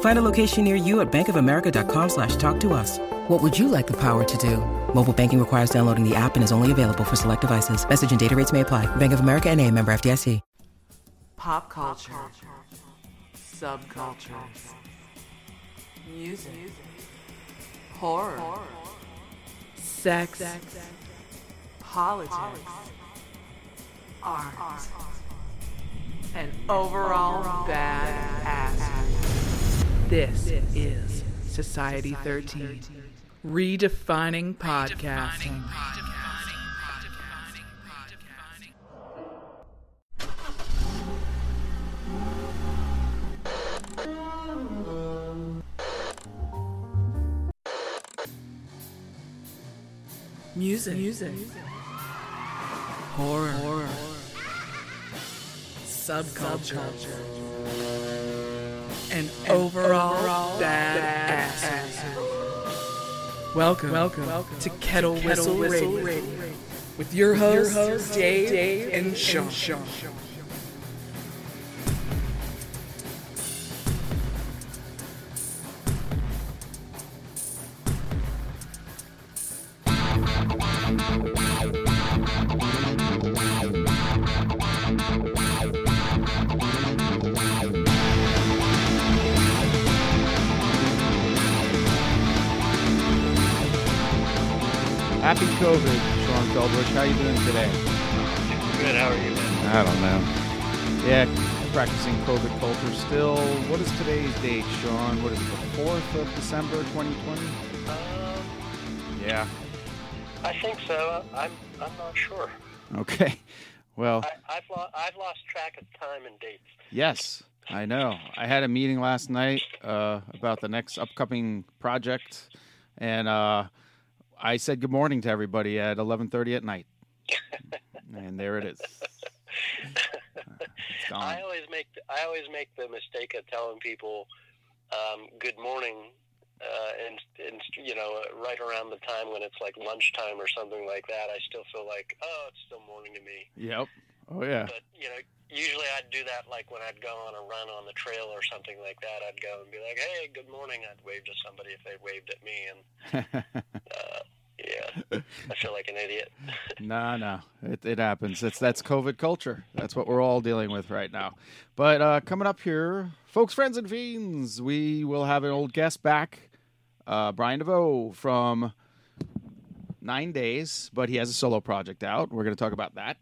Find a location near you at bankofamerica.com slash talk to us. What would you like the power to do? Mobile banking requires downloading the app and is only available for select devices. Message and data rates may apply. Bank of America and a member FDIC. Pop culture, subcultures, music, horror, sex, politics, art, and overall bad ass. This is Society 13, redefining podcasting. Music. Music. Horror. Horror. Subculture. And, overall, overall bad, ass. Welcome, welcome, welcome to Kettle, to Whistle, Whistle Radio. Radio. With your hosts, your host, Dave, Dave, and Sean. And Sean. Happy COVID, Sean Feldrich. How you doing today? Good. How are you, man? I don't know. Yeah, practicing COVID culture still. What is today's date, Sean? What is it, the 4th of December, 2020? Um, Yeah. I think so. I'm. I'm not sure. Okay. Well, I, I've lost. I've lost track of time and dates. yes, I know. I had a meeting last night uh, about the next upcoming project, and uh, I said good morning to everybody at 11:30 at night, and there it is. I always make. I always make the mistake of telling people um, good morning, uh, and and you know right around the time when it's like lunchtime or something like that. I still feel like oh, it's still morning to me. Yep. Oh yeah. But you know, usually I'd do that like when I'd go on a run on the trail or something like that. I'd go and be like, "Hey, good morning." I'd wave to somebody if they waved at me, and I feel like an idiot. No, no, it, it happens. It's that's COVID culture. That's what we're all dealing with right now. But uh, coming up here, folks, friends, and fiends, we will have an old guest back, uh, Brian Desveaux from Nine Days, but he has a solo project out. We're going to talk about that.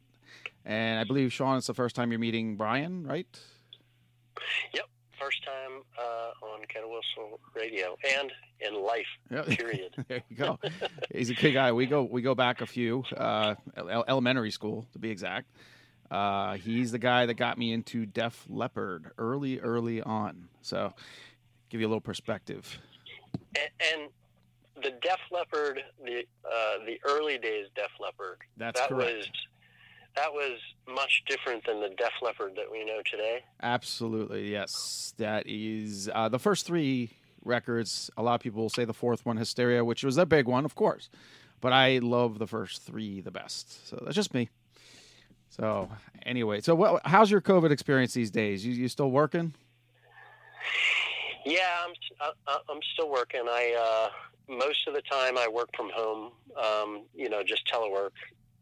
And I believe Sean, it's the first time you're meeting Brian, right? Yep, first time uh, on Kettle Whistle Radio and in life. Yeah. Period. there you go. He's a good guy. We go we go back a few, uh, elementary school to be exact. Uh, he's the guy that got me into Def Leppard early, early on. So, give you a little perspective. and, and the Def Leppard, the uh, the early days Def Leppard. That's that correct. was that was much different than the Def Leppard that we know today. Absolutely, yes. That is uh, the first three records. A lot of people will say the fourth one, Hysteria, which was a big one, of course. But I love the first three the best. So that's just me. So anyway, so what, how's your COVID experience these days? You, you still working? Yeah, I'm uh, uh, I'm still working. I uh, most of the time I work from home. Um, you know, just telework,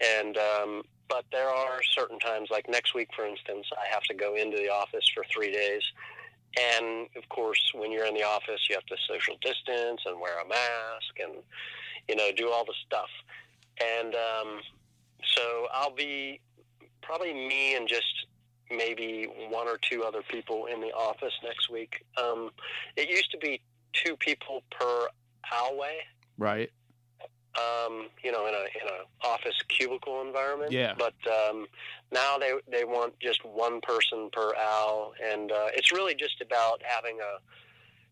and um, but there are certain times, like next week, for instance, I have to go into the office for three days. And of course, when you're in the office, you have to social distance and wear a mask and, you know, do all the stuff. And um, so I'll be probably me and just maybe one or two other people in the office next week. Um, it used to be two people per hallway. Right. Um, you know, in a in a office cubicle environment. Yeah. But um, now they they want just one person per owl, and uh, it's really just about having a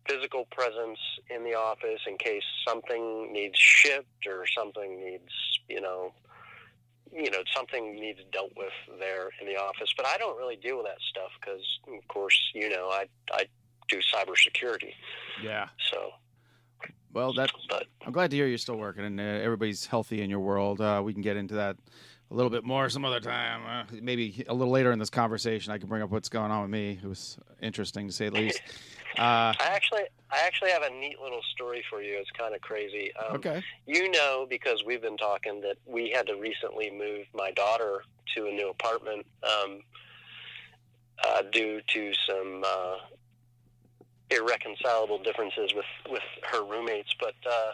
physical presence in the office in case something needs shipped or something needs you know you know something needs dealt with there in the office. But I don't really deal with that stuff because, of course, you know, I I do cybersecurity. Yeah. So, Well, that but I'm glad to hear you're still working and uh, everybody's healthy in your world. Uh, we can get into that a little bit more some other time. Uh, maybe a little later in this conversation, I can bring up what's going on with me. It was interesting to say the least. Uh, I actually I actually have a neat little story for you. It's kind of crazy. Um, okay. You know, because we've been talking that we had to recently move my daughter to a new apartment um, uh, due to some uh, irreconcilable differences with, with her roommates. But, uh,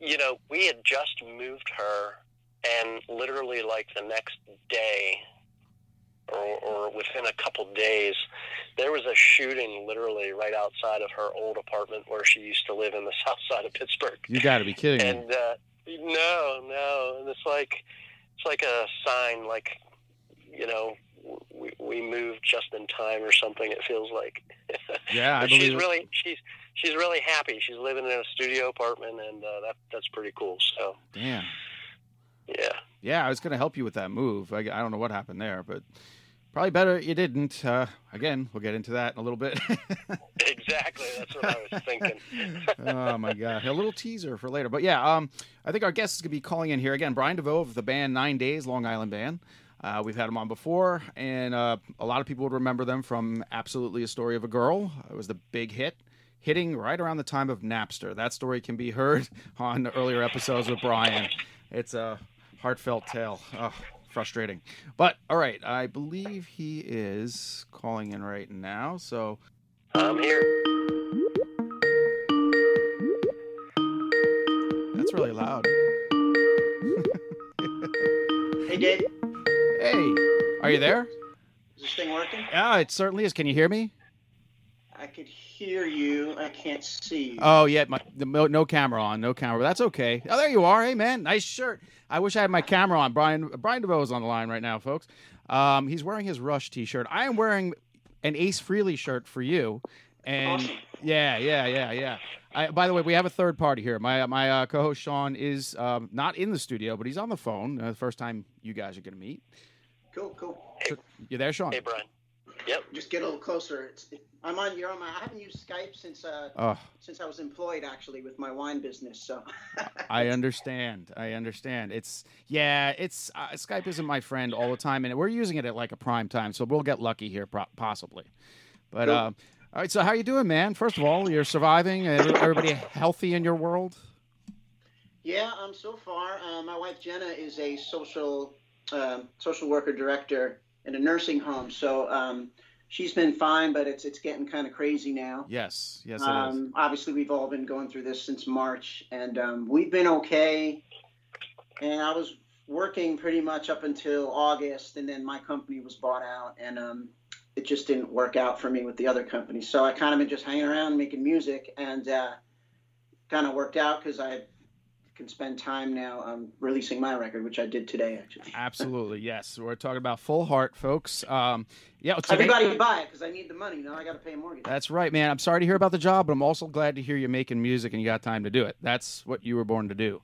you know, we had just moved her, and literally like the next day, or, or within a couple days, there was a shooting literally right outside of her old apartment where she used to live in the south side of Pittsburgh You got to be kidding me. and uh, no, no, and it's like it's like a sign, like you know, we moved just in time or something. It feels like. Yeah, I But believe she's really she's she's really happy. She's living in a studio apartment, and uh, that that's pretty cool. So Damn. yeah, Yeah, I was going to help you with that move. I, I don't know what happened there, but probably better you didn't. Uh, again, we'll get into that in a little bit. exactly. That's what I was thinking. oh my god, a little teaser for later. But yeah, um, I think our guest is gonna be calling in here again. Brian Desveaux of the band Nine Days, Long Island band. Uh, we've had them on before, and uh, a lot of people would remember them from "Absolutely a Story of a Girl." It was the big hit, hitting right around the time of Napster. That story can be heard on earlier episodes with Brian. It's a heartfelt tale. Oh, frustrating, but all right. I believe he is calling in right now. So I'm here. that's really loud. Hey, Dave, Hey, are you there? is this thing working? Yeah, it certainly is. Can you hear me? I could hear you. I can't see you. Oh, yeah, my, the, no, no camera on, no camera. But that's okay. Oh, there you are. Hey, man, nice shirt. I wish I had my camera on. Brian Brian Desveaux is on the line right now, folks. Um, he's wearing his Rush T-shirt. I am wearing an Ace Frehley shirt for you. And Awesome. yeah, yeah, yeah, yeah. I, by the way, we have a third party here. My my uh, co-host Sean is um, not in the studio, but he's on the phone. Uh, the first time you guys are going to meet. Cool, cool. You there, Sean? Hey, Brian. Yep. Just get a little closer. It's, I'm on. You're on my. I haven't used Skype since uh Oh, since I was employed actually with my wine business. So. I understand. I understand. It's yeah. It's uh, Skype isn't my friend all the time, and we're using it at like a prime time, so we'll get lucky here, pro- possibly. But Cool. um, all right. So how you doing, man? First of all, you're surviving. Everybody healthy in your world? Yeah, um, so far, uh, my wife Jenna is a social um, social worker director in a nursing home. So um, she's been fine, but it's it's getting kind of crazy now. Yes. Yes, it is. Um, obviously, we've all been going through this since March, and um, we've been okay. And I was working pretty much up until August, and then my company was bought out, and um, it just didn't work out for me with the other company. So I kind of been just hanging around making music, and uh, kind of worked out because I can spend time now um, releasing my record, which I did today, actually. Absolutely. Yes. We're talking about Full Heart, folks. Um, yeah. today- Everybody buy it because I need the money. Now I got to pay a mortgage. That's right, man. I'm sorry to hear about the job, but I'm also glad to hear you're making music and you got time to do it. That's what you were born to do.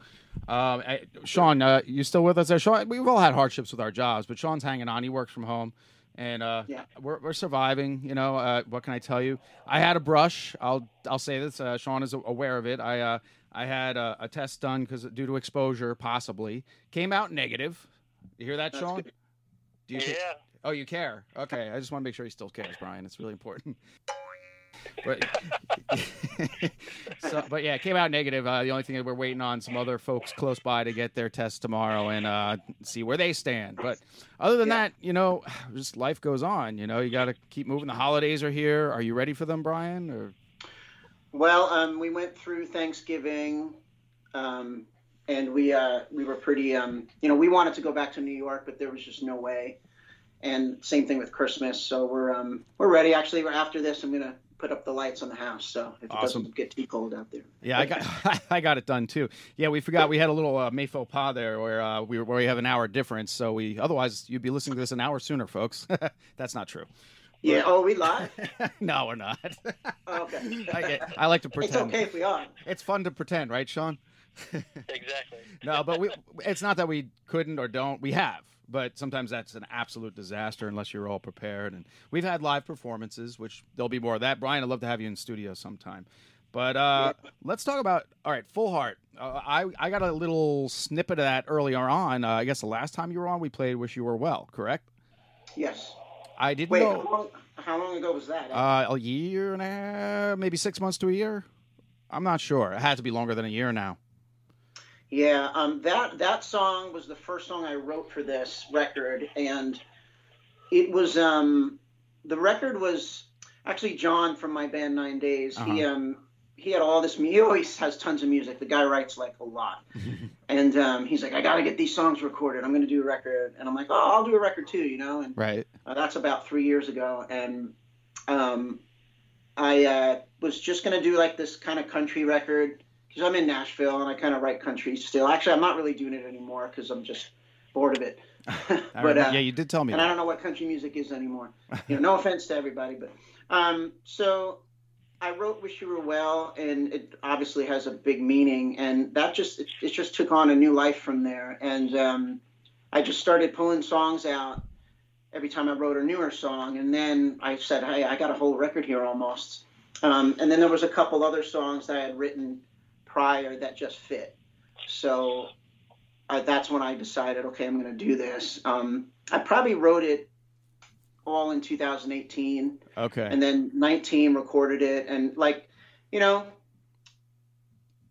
Um, I, Sean, uh, you still with us there? Sean, we've all had hardships with our jobs, but Sean's hanging on. He works from home, and uh, Yeah. we're, we're surviving. You know, uh, what can I tell you? I had a brush. I'll I'll say this. Uh, Sean is aware of it. I uh, I had a, a test done because due to exposure, possibly came out negative. You hear that, That's Sean? good. Do you Yeah. Oh, you care? Okay, I just want to make sure he still cares, Brian. It's really important. But, so, but yeah, it came out negative. Uh, the only thing that we're waiting on some other folks close by to get their test tomorrow and uh, see where they stand. But other than Yeah. that, you know, just life goes on. You know, you got to keep moving. The holidays are here. Are you ready for them, Brian? Or Well, um, we went through Thanksgiving, um, and we uh, we were pretty um, you know we wanted to go back to New York, but there was just no way. And same thing with Christmas. So we're um, we're ready. Actually, after this, I'm gonna put up the lights on the house, so if it Awesome. doesn't get too cold out there. Yeah, I got I got it done too. Yeah, we forgot we had a little uh, May faux pas there where uh, we where we have an hour difference. So we otherwise you'd be listening to this an hour sooner, folks. That's not true. Yeah. Oh, we live. no, we're not. Oh, okay. I, I like to pretend. it's pretend. okay if we are. It's fun to pretend, right, Sean? Exactly. No, but we it's not that we couldn't or don't. We have. But sometimes that's an absolute disaster unless you're all prepared. And we've had live performances, which there'll be more of that. Brian, I'd love to have you in studio sometime. But uh, let's talk about all right, Full Heart. Uh, I I got a little snippet of that earlier on. Uh, I guess the last time you were on, we played "Wish You Were Well." Correct? Yes. I didn't Wait, know. how long, how long ago was that? Uh, a year and a half, maybe six months to a year. I'm not sure. It had to be longer than a year now. Yeah, um, that that song was the first song I wrote for this record, and it was um, the record was actually John from my band Nine Days. He Uh-huh. um, he had all this. He always has tons of music. The guy writes like a lot, and um, he's like, I got to get these songs recorded. I'm going to do a record, and I'm like, oh, I'll do a record too, you know. And Right. uh, that's about three years ago, and um, I uh, was just gonna do like this kind of country record because I'm in Nashville and I kind of write country still. Actually, I'm not really doing it anymore because I'm just bored of it. But remember- uh, yeah, you did tell me and I don't know what country music is anymore. You know, no offense to everybody, but um, so I wrote "Wish You Were Well," and it obviously has a big meaning, and that just it, it just took on a new life from there. And um, I just started pulling songs out every time I wrote a newer song, and then I said, "Hey, I got a whole record here almost." Um, and then there was a couple other songs that I had written prior that just fit. So uh, that's when I decided, okay, I'm going to do this. Um, I probably wrote it all in 2018, Okay. and then 19 recorded it, and like, you know,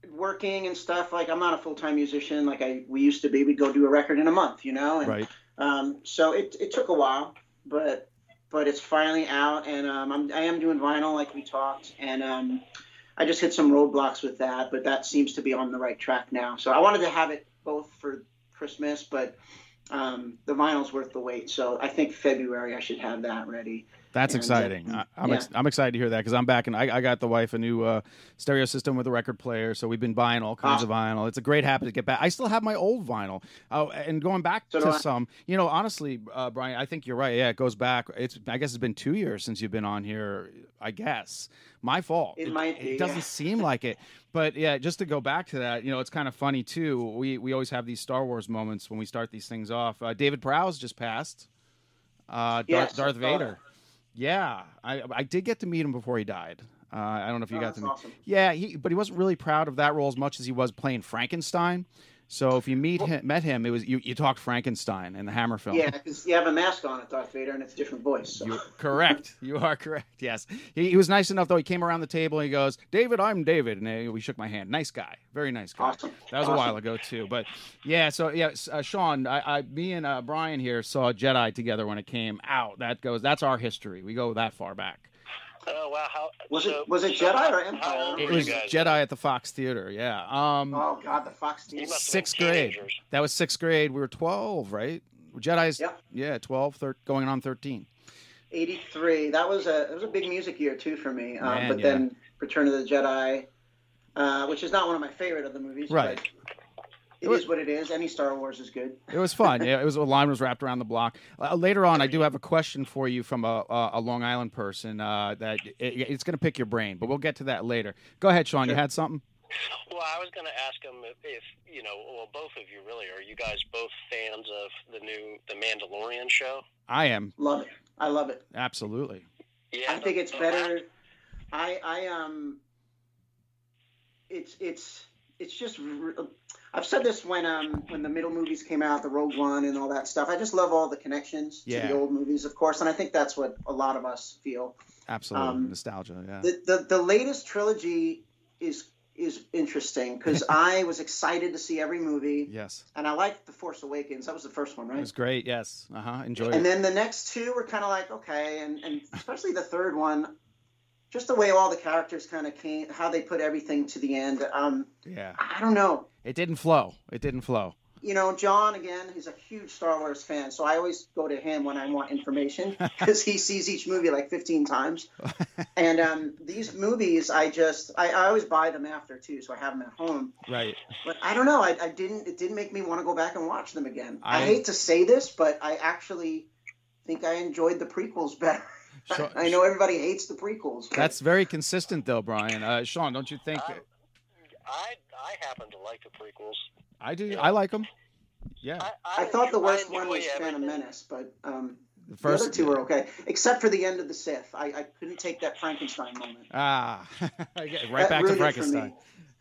working and stuff. Like, I'm not a full time musician like I we used to be. We'd go do a record in a month, you know, and Right. um, so it it took a while, but but it's finally out, and um, I'm I am doing vinyl like we talked, and um, I just hit some roadblocks with that, but that seems to be on the right track now. So I wanted to have it both for Christmas, but um, the vinyl's worth the wait. So I think February I should have that ready. That's And, uh, exciting. I, I'm ex- I'm excited to hear that because I'm back and I, I got the wife a new uh, stereo system with a record player, so we've been buying all kinds of vinyl. It's a great habit to get back. I still have my old vinyl. Oh, and going back So to some, you know, honestly, uh, Brian, I think you're right. Yeah, it goes back. It's I guess it's been two years since you've been on here. I guess my fault. It might be, It doesn't yeah. seem like it, but yeah, just to go back to that, you know, it's kind of funny too. We we always have these Star Wars moments when we start these things off. Uh, David Prowse just passed. Uh, Darth, Yes, Darth saw Vader. Yeah, I I did get to meet him before he died. Uh, I don't know if you Oh, got to meet. awesome. Yeah, he but he wasn't really proud of that role as much as he was playing Frankenstein. So if you meet him, met him, it was you, you talked Frankenstein in the Hammer film. Yeah, because you have a mask on at Darth Vader, and it's a different voice. So. Correct. You are correct. Yes. He, he was nice enough though. He came around the table and he goes, "David, I'm David," and we shook my hand. Nice guy. Very nice guy. Awesome. That was a while ago too. But yeah. So yeah, uh, Sean, I, I, me and uh, Brian here saw Jedi together when it came out. That goes. That's our history. We go that far back. Oh wow! How Was so- it- was it so Jedi or Empire? It was? Jedi at the Fox Theater. Yeah. Um, Oh God, the Fox You team. must have been sixth grade. teenagers. That was sixth grade. We were twelve, right? Jedi's. Yep. Yeah, 12, thir- going on thirteen. 83. That was a it was a big music year too for me. Um, Man, but yeah. then Return of the Jedi, uh, which is not one of my favorite of the movies. Right. But it It was- is what it is. Any Star Wars is good. It was fun. yeah, it was a line was wrapped around the block. Uh, later on, I do have a question for you from a, a, a Long Island person uh, that it, it's going to pick your brain, but we'll get to that later. Go ahead, Sean. You had something? Well, I was going to ask him if, if you know, well, both of you really are. You guys both fans of the new The Mandalorian show? I am Love it. I love it. absolutely. Yeah, I think it's the better. I I um. It's it's it's just. I've said this when um when the middle movies came out, the Rogue One and all that stuff. I just love all the connections Yeah. to the old movies, of course, and I think that's what a lot of us feel. Absolutely Um, nostalgia. Yeah. The the, the latest trilogy is is interesting because I was excited to see every movie, yes, and I liked the Force Awakens. That was the first one, right? it was great. Yes, uh huh. Enjoy it. And it. then the next two were kind of like okay, and and especially the third one just the way all the characters kind of came, how they put everything to the end. Um, Yeah. I don't know. It didn't flow. It didn't flow. You know, John again, he's a huge Star Wars fan, so I always go to him when I want information because he sees each movie like 15 times. and um, these movies, I just, I, I always buy them after too, so I have them at home. Right. But I don't know, I, I didn't, it didn't make me want to go back and watch them again. I, I- hate to say this, but I actually think I enjoyed the prequels better. Sure. I know everybody hates the prequels. but- That's very consistent, though, Brian. Uh, Sean, don't you think? Um, I I happen to like the prequels. I do. I like them. Yeah. I, I thought the worst one was enjoy Phantom everything. Menace, but um, The the other two were okay, except for the end of the Sith. I, I couldn't take that Frankenstein moment. Ah, right That back to ruined for Frankenstein.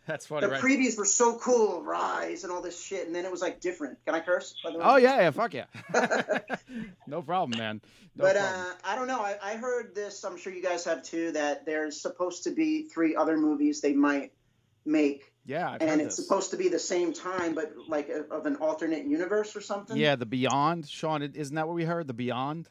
That's funny, The right? previews were so cool, Rise and all this shit, and then it was like different. Can I curse? By the way? oh yeah, yeah, fuck yeah. no problem, man. No but problem. uh, I don't know. I, I heard this. I'm sure you guys have too. That there's supposed to be three other movies they might make, yeah, I've and it's this. supposed to be the same time, but like a, of an alternate universe or something. Yeah, the Beyond, Sean. Isn't that what we heard? The Beyond.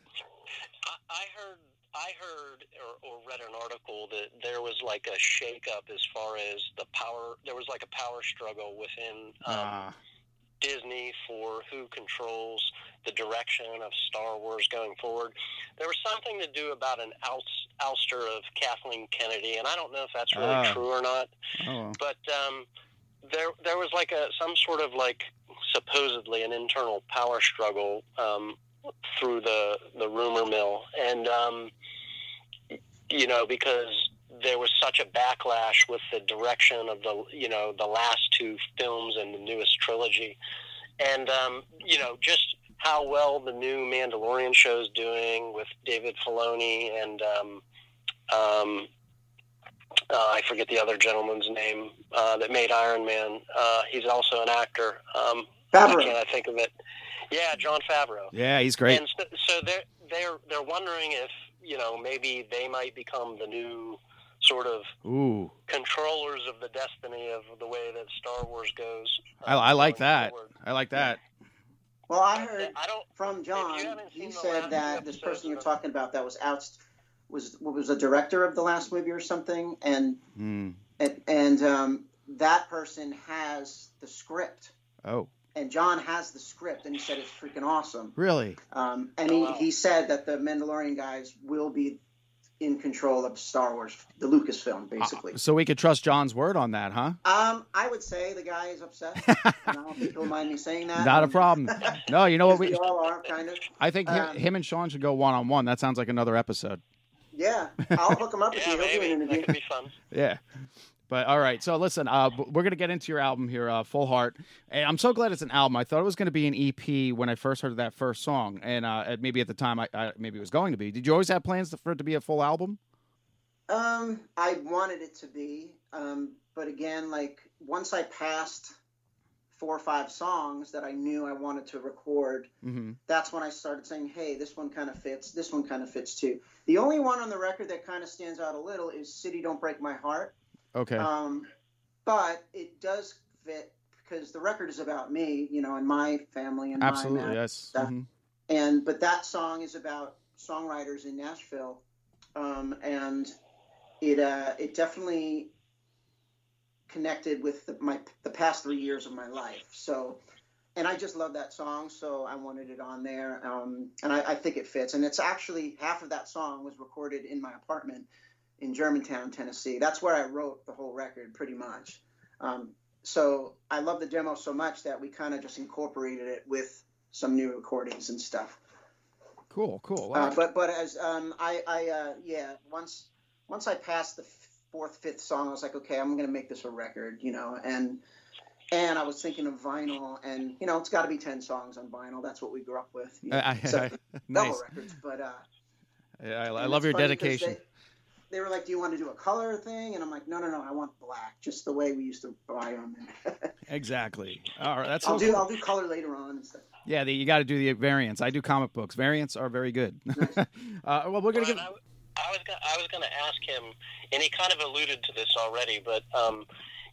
I, heard or, or read an article that there was like a shakeup as far as the power. There was like a power struggle within um, Ah, Disney for who controls the direction of Star Wars going forward. There was something to do about an outs, ouster of Kathleen Kennedy, and I don't know if that's really Ah. true or not. oh, But um, there, there was like a some sort of like supposedly an internal power struggle um, through the the rumor mill, and um, you know because there was such a backlash with the direction of the you know the last two films and the newest trilogy, and um, you know just how well the new Mandalorian show is doing with David Filoni and um, um, uh, I forget the other gentleman's name uh, that made Iron Man. Uh, he's also an actor. Um, Favreau. Why can't I think of it? Yeah, Jon Favreau. yeah, he's great. And so, so they're they're they're wondering if you know maybe they might become the new sort of Ooh, controllers of the destiny of the way that Star Wars goes. I, uh, I like that. forward. I like that. Well, I heard I don't. from John. He said that two this person you're talking about that was out was was a director of the last movie or something, and Hmm. and, and um, that person has the script, Oh, and John has the script, and he said it's freaking awesome. really? Um, and Oh, he, wow. he said that the Mandalorian guys will be in control of Star Wars, the Lucasfilm, basically. So we could trust John's word on that, huh? Um, I would say the guy is upset. and I don't think he'll mind me saying that. Not a problem. No, you know what? we We, all are kind of. I think him, um, him and Sean should go one on one. That sounds like another episode. Yeah, I'll hook him up with Yeah, you. He'll do maybe an that could be fun. Yeah. But all right, so listen, uh, we're gonna get into your album here, uh, Full Heart, and I'm so glad it's an album. I thought it was gonna be an EP when I first heard that first song, and uh, at- maybe at the time, I, I maybe it was going to be. Did you always have plans for it to be a full album? Um, I wanted it to be, um, but again, like once I passed four or five songs that I knew I wanted to record, Mm-hmm. that's when I started saying, "Hey, this one kind of fits. This one kind of fits too." The only one on the record that kind of stands out a little is "City Don't Break My Heart," Okay. um, but it does fit because the record is about me, you know, and my family and my Absolutely, ma- yes. stuff. Mhm. and but that song is about songwriters in Nashville, um, and it uh, it definitely connected with the, my the past three years of my life. So, and I just love that song, so I wanted it on there, um, and I, I think it fits. And it's actually half of that song was recorded in my apartment in Germantown, Tennessee. That's where I wrote the whole record, pretty much. Um, so I love the demo so much that we kind of just incorporated it with some new recordings and stuff. Cool, cool. Uh, but but as um, I I uh, yeah once once I passed the fourth fifth song, I was like, okay, I'm gonna make this a record, you know, and and I was thinking of vinyl, and you know, it's got to be ten songs on vinyl. That's what we grew up with. You know, I, I, except I- nice. record, but uh, Yeah, I, I love your dedication. They, they were like, "Do you want to do a color thing?" And I'm like, "No, no, no. I want black, just the way we used to buy them." Exactly. All right, that's I'll do cool. I'll do color later on and stuff. Yeah, the, you got to do the variants. I do comic books. Variants are very good. uh, well, we're gonna Brian, give. I, I was gonna, I was going to ask him, and he kind of alluded to this already. But um,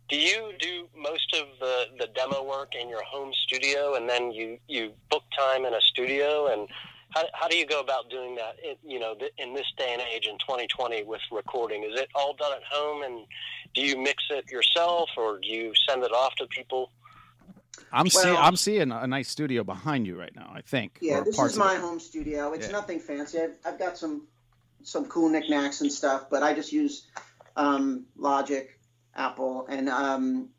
do you do most of the, the demo work in your home studio, and then you you book time in a studio, and how, how do you go about doing that? It, you know, in this day and age in 2020 with recording, is it all done at home, and do you mix it yourself, or do you send it off to people? I'm well, seeing I'm seeing a nice studio behind you right now. I think. Yeah, this is my home studio. It's yeah. nothing fancy. I've, I've got some some cool knickknacks and stuff, but I just use um, Logic, Apple, and um,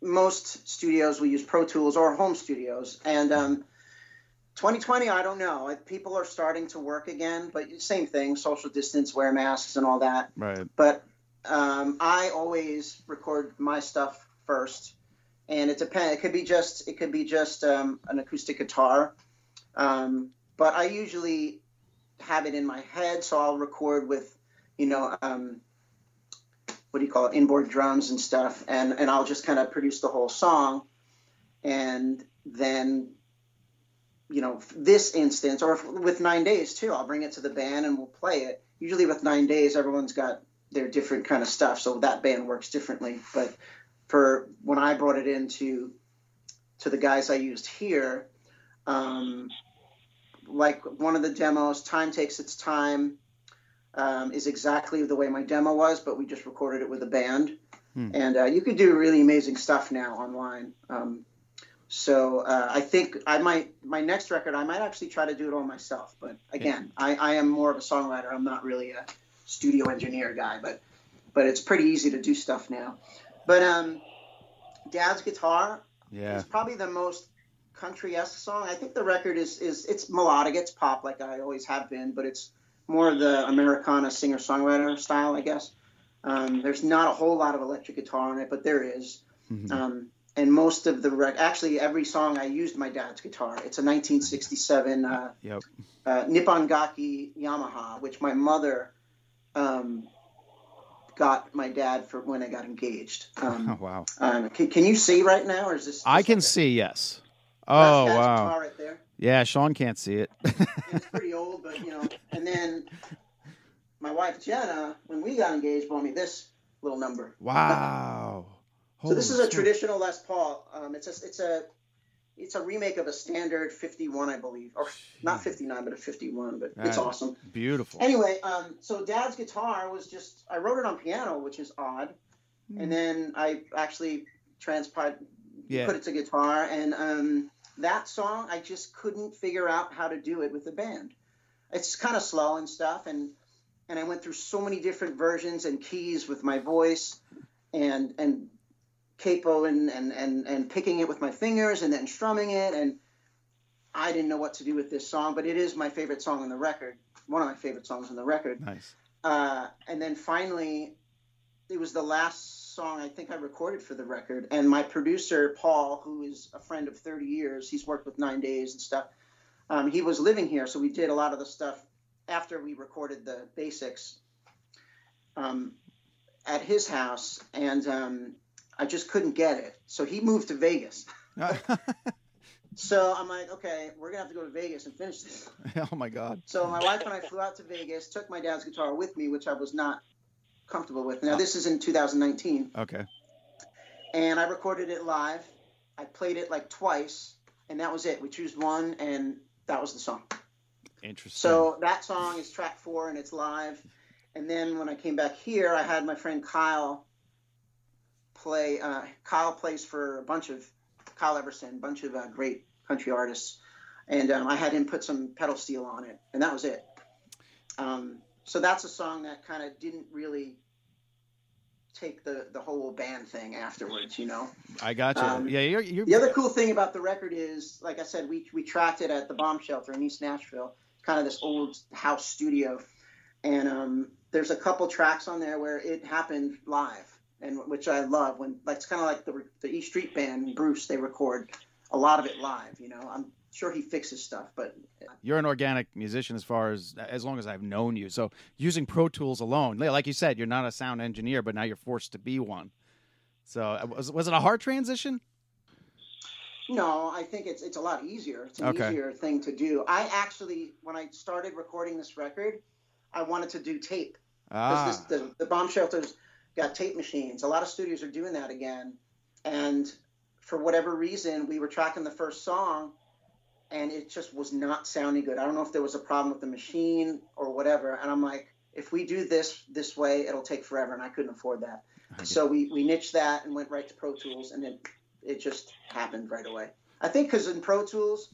most studios will use Pro Tools or home studios. And um, 2020, I don't know. People are starting to work again, but same thing: social distance, wear masks, and all that. Right. But um, I always record my stuff first, and it depends. It could be just it could be just um, an acoustic guitar, um, but I usually have it in my head, so I'll record with, you know, um, what do you call it, inboard drums and stuff, and and I'll just kind of produce the whole song, and then, you know, this instance or with Nine Days too, I'll bring it to the band and we'll play it. Usually with Nine Days, everyone's got their different kind of stuff, so that band works differently. But for when I brought it into to the guys I used here, um, like one of the demos, Time Takes Its Time, um, is exactly the way my demo was, but we just recorded it with a band. Hmm. And uh, you could do really amazing stuff now online. Um, so uh, I think I might, my next record, I might actually try to do it all myself. But again, yeah. I, I am more of a songwriter. I'm not really a studio engineer guy, but but it's pretty easy to do stuff now. But um, Dad's guitar yeah. is probably the most country esque song. I think the record is is it's melodic, it's pop like I always have been, but it's more of the Americana singer songwriter style, I guess. Um, there's not a whole lot of electric guitar on it, but there is. Mm-hmm. Um, and most of the rec- actually every song I used my dad's guitar. It's a 1967 uh, yep. uh, Nippon Gakki Yamaha, which my mother um, got my dad for when I got engaged. Um, oh, wow. Um, can, can, you see right now, or is this? I can see. Yes. Oh wow! Right yeah, Sean can't see it. it's pretty old, but you know. And then my wife Jenna, when we got engaged, bought me this little number. Wow! So this is a traditional Les Paul. Um, it's a it's a it's a remake of a standard 51, I believe, or not 59, but a 51. But it's awesome. Beautiful. Anyway, um, so Dad's guitar was just I wrote it on piano, which is odd, mm. and then I actually transpired yeah. put it to guitar and um, that song, I just couldn't figure out how to do it with the band. It's kind of slow and stuff, and and I went through so many different versions and keys with my voice, and and capo and and and and picking it with my fingers and then strumming it, and I didn't know what to do with this song, but it is my favorite song on the record, one of my favorite songs on the record. Nice. Uh, and then finally, it was the last song I think I recorded for the record. And my producer, Paul, who is a friend of 30 years, he's worked with Nine Days and stuff. Um, he was living here, so we did a lot of the stuff after we recorded the basics um, at his house. And um, I just couldn't get it. So he moved to Vegas. so I'm like, okay, we're gonna have to go to Vegas and finish this. Oh my God! So my wife and I flew out to Vegas, took my dad's guitar with me, which I was not comfortable with. Now, this is in 2019. Okay. And I recorded it live. I played it like twice, and that was it. We chose one, and that was the song. Interesting. So that song is track four, and it's live. And then when I came back here, I had my friend Kyle play. Uh, Kyle plays for a bunch of Kyle Everson, a bunch of uh, great country artists, and um, I had him put some pedal steel on it, and that was it. Um, so that's a song that kind of didn't really take the the whole band thing afterwards, you know. I got you. Um, yeah, you're, you're, The other cool thing about the record is, like I said, we we tracked it at the bomb shelter in East Nashville, kind of this old house studio, and um, there's a couple tracks on there where it happened live, and which I love. When like it's kind of like the the E Street Band, Bruce, they record a lot of it live. You know, I'm sure he fixes stuff, but you're an organic musician as far as as long as I've known you. So using Pro Tools alone, like you said, you're not a sound engineer, but now you're forced to be one. So uh, was was it a hard transition? No, I think it's it's a lot easier. It's an okay. easier thing to do. I actually, when I started recording this record, I wanted to do tape ah. the, the bomb shelters got tape machines. A lot of studios are doing that again, and for whatever reason, we were tracking the first song and it just was not sounding good. I don't know if there was a problem with the machine or whatever. And I'm like, if we do this this way, it'll take forever, and I couldn't afford that. So we we niched that and went right to Pro Tools, and then it just happened right away. I think because in Pro Tools,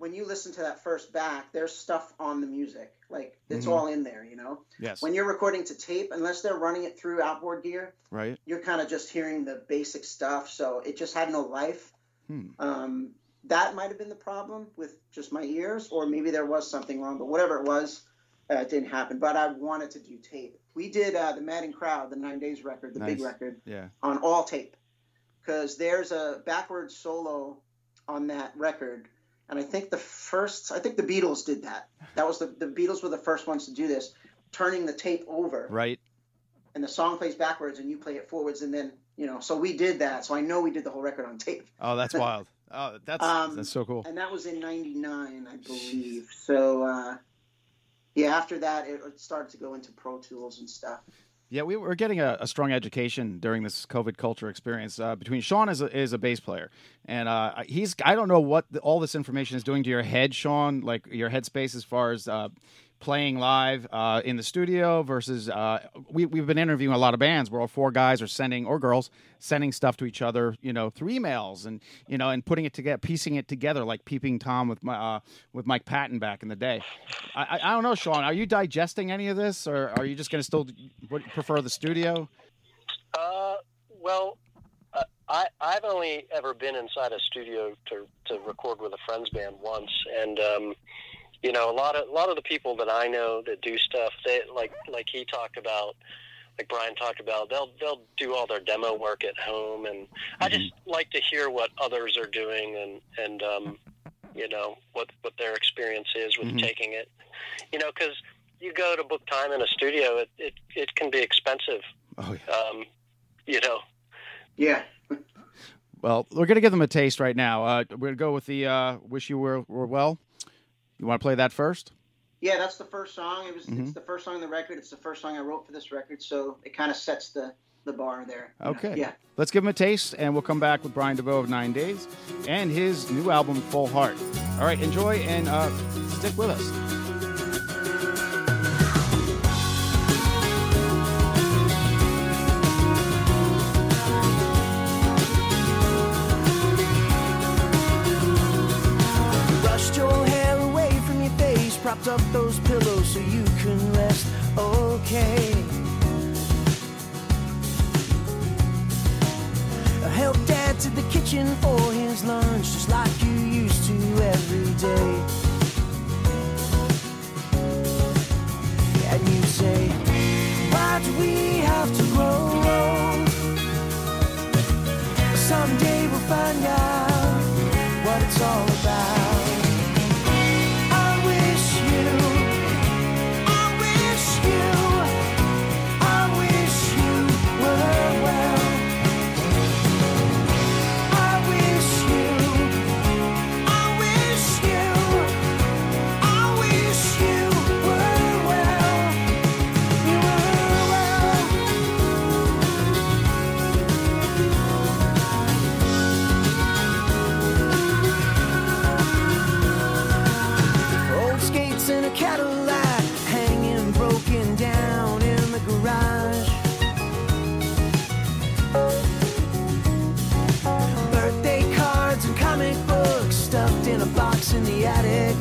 when you listen to that first back, there's stuff on the music, like it's Mhm. all in there, you know. Yes. When you're recording to tape, unless they're running it through outboard gear, right. you're kind of just hearing the basic stuff. So it just had no life. Hmm. Um, that might have been the problem with just my ears, or maybe there was something wrong. But whatever it was, uh, it didn't happen. But I wanted to do tape. We did uh, the Madding Crowd, the Nine Days record, the big record, Yeah. on all tape, because there's a backwards solo on that record. And I think the first, I think the Beatles did that. That was the the Beatles were the first ones to do this, turning the tape over Right. and the song plays backwards and you play it forwards and then you know so we did that so i know we did the whole record on tape Oh, that's wild. Oh, that's Um, that's so cool. and that was in 99 i believe so uh, yeah after that it it started to go into pro tools and stuff Yeah, we were getting a, a strong education during this COVID culture experience. Uh, between Sean is a, is a bass player, and uh, he's I don't know what the, all this information is doing to your head, Sean, like your headspace as far as uh, playing live uh, in the studio versus uh, we we've been interviewing a lot of bands where all four guys are sending or girls sending stuff to each other, you know, through emails and you know and putting it together, piecing it together like peeping Tom with my uh, with Mike Patton back in the day. I, I, I don't know, Sean. Are you digesting any of this, or are you just going to still prefer the studio? Uh, well, uh, I I've only ever been inside a studio to to record with a friend's band once, and um, you know a lot of a lot of the people that I know that do stuff, they like like he talked about. Like Brian talked about, they'll they'll do all their demo work at home, and I just like to hear what others are doing, and and um, you know what what their experience is with Mhm. taking it, you know, because you go to book time in a studio, it it, it can be expensive, Oh yeah. um, you know. yeah Well, we're going to give them a taste right now. Uh, we're going to go with the uh, "Wish You Were, Were Well." You want to play that first? yeah that's the first song it was Mhm. it's the first song on the record it's the first song i wrote for this record so it kind of sets the the bar there you know? Okay. yeah Let's give them a taste, and we'll come back with Brian Desveaux of Nine Days and his new album, Full Heart. All right, enjoy and uh, stick with us. Propped up those pillows so you can rest. Okay. I Dad to the kitchen for his lunch, just like you used to every day. And you say, Why do we have to grow? Someday we'll find out what it's all about. In the attic.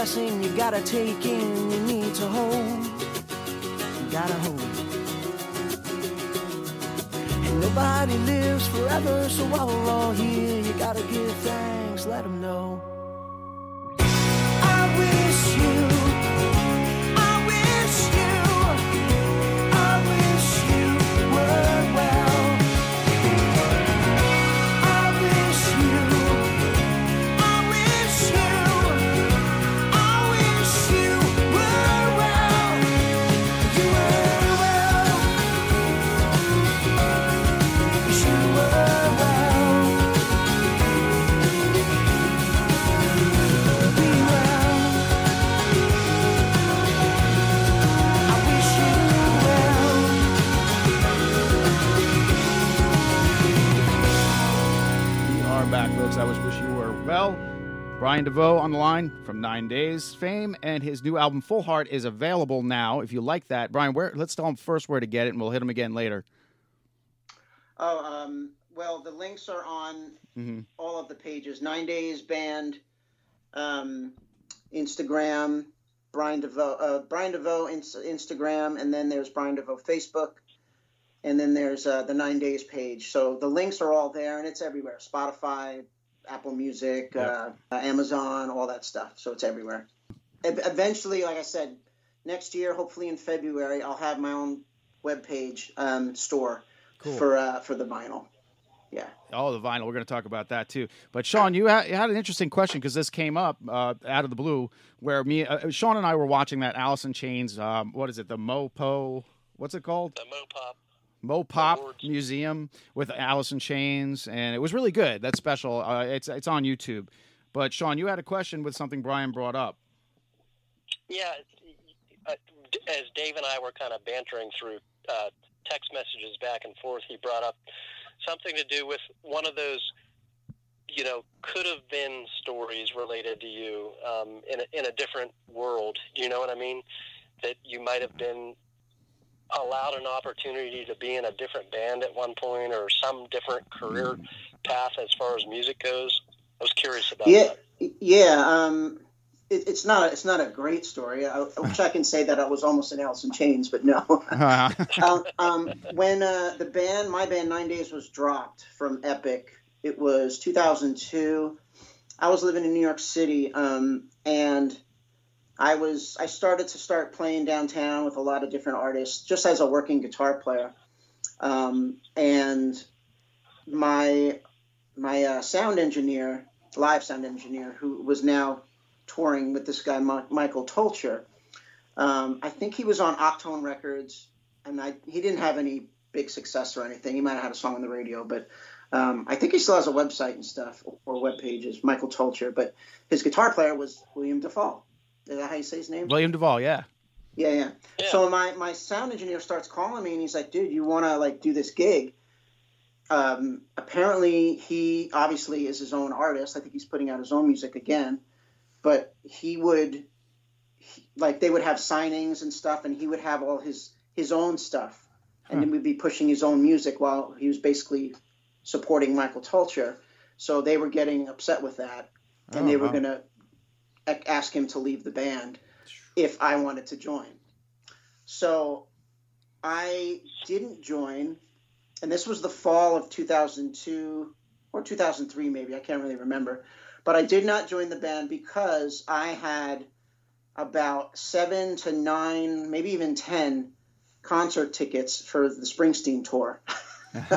Blessing you gotta take in. You need to hold, you gotta hold. And nobody lives forever, so while we're all here, you gotta give thanks, let them Brian Desveaux on the line from Nine Days fame, and his new album Full Heart is available now. If you like that, Brian, where let's tell him first where to get it, and we'll hit him again later. Oh, um, well, the links are on Mhm. all of the pages. Nine Days Band, um, Instagram, Brian Desveaux, uh, Brian Desveaux ins- Instagram, and then there's Brian Desveaux Facebook, and then there's uh, the Nine Days page. So the links are all there, and it's everywhere: Spotify, Apple Music, uh, uh, Amazon, all that stuff. So it's everywhere. Eventually, like I said, next year, hopefully in February, I'll have my own webpage um, store Cool. for uh, for the vinyl. Yeah. Oh, the vinyl. We're going to talk about that too. But Sean, you had, you had an interesting question because this came up uh, out of the blue, where me, uh, Sean, and I were watching that Alice in Chains. Um, what is it? The Mopo. What's it called? The Mopop. Mopop. Museum with Alice in Chains, and it was really good. That's special. Uh, it's it's on YouTube. But Sean, you had a question with something Brian brought up. Yeah, uh, as Dave and I were kind of bantering through uh, text messages back and forth, he brought up something to do with one of those, you know, could have been stories related to you um, in, a, in a different world. Do you know what I mean? That you might have been allowed an opportunity to be in a different band at one point or some different career path as far as music goes. I was curious about Yeah, that. yeah. Um, it, it's not it's not a great story. I, I wish I can say that I was almost in Alice in Chains, but no. um, um, when uh, the band, my band, Nine Days, was dropped from Epic, it was 2002. I was living in New York City, um, and I was I started to start playing downtown with a lot of different artists, just as a working guitar player. Um, and my my uh, sound engineer, live sound engineer, who was now touring with this guy Mi- Michael Tolcher. Um, I think he was on Octone Records, and I, he didn't have any big success or anything. He might have had a song on the radio, but um, I think he still has a website and stuff or web pages. Michael Tolcher, but his guitar player was William DuVall. Is that how you say his name? William DuVall, yeah. Yeah, yeah. Yeah. So my my sound engineer starts calling me and he's like, "Dude, you want to like do this gig?" Um, apparently, he obviously is his own artist. I think he's putting out his own music again, but he would he- like they would have signings and stuff, and he would have all his his own stuff, and then we'd be pushing his own music while he was basically supporting Michael Tolcher. So they were getting upset with that, and Oh, they were wow. gonna a- ask him to leave the band if I wanted to join. So I didn't join, and this was the fall of 2002 or 2003, maybe. I can't really remember. But I did not join the band because I had about seven to nine, maybe even 10 concert tickets for the Springsteen tour.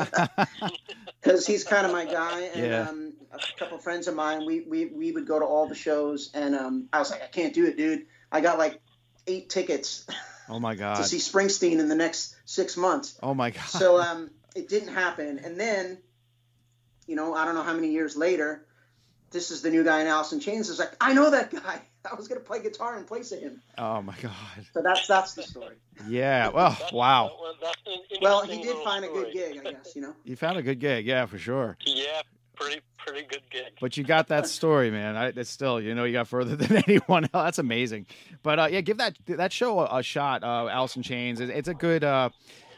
Because he's kind of my guy, and Yeah. um, a couple friends of mine, we, we, we would go to all the shows, and um, I was like, I can't do it, dude. I got like eight tickets Oh my god! to see Springsteen in the next six months. Oh my God. So um, it didn't happen. And then, you know, I don't know how many years later, this is the new guy in Alice in Chains. Is like, I know that guy. I was gonna play guitar in place of him. Oh my God. So that's that's the story. Yeah. Well, That's- wow. well, Well, he did little find a good gig, I guess. You know. He found a good gig. Yeah, for sure. Yeah, pretty pretty good gig. But you got that story, man. I, it's still, you know, you got further than anyone else. That's amazing. But uh, yeah, give that that show a, a shot. Uh, Alice in Chains. It, it's a good. Uh,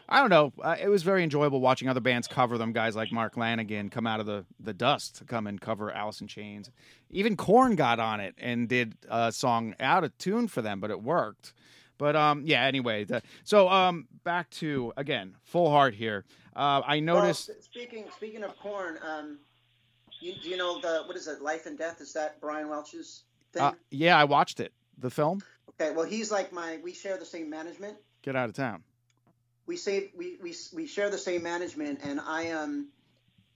I don't know. Uh, it was very enjoyable watching other bands cover them. Guys like Mark Lanegan come out of the, the dust to come and cover Alice in Chains. Even Korn got on it and did a song out of tune for them, but it worked. But um, yeah. Anyway, the, so um, back to again, full heart here. Uh, I noticed. Well, speaking speaking of Korn, um, you, do you know the what is it? Life and Death is that Brian Welch's thing? Uh, yeah, I watched it. The film. okay, well he's like my. We share the same management. Get out of town. we save we, we we share the same management and i um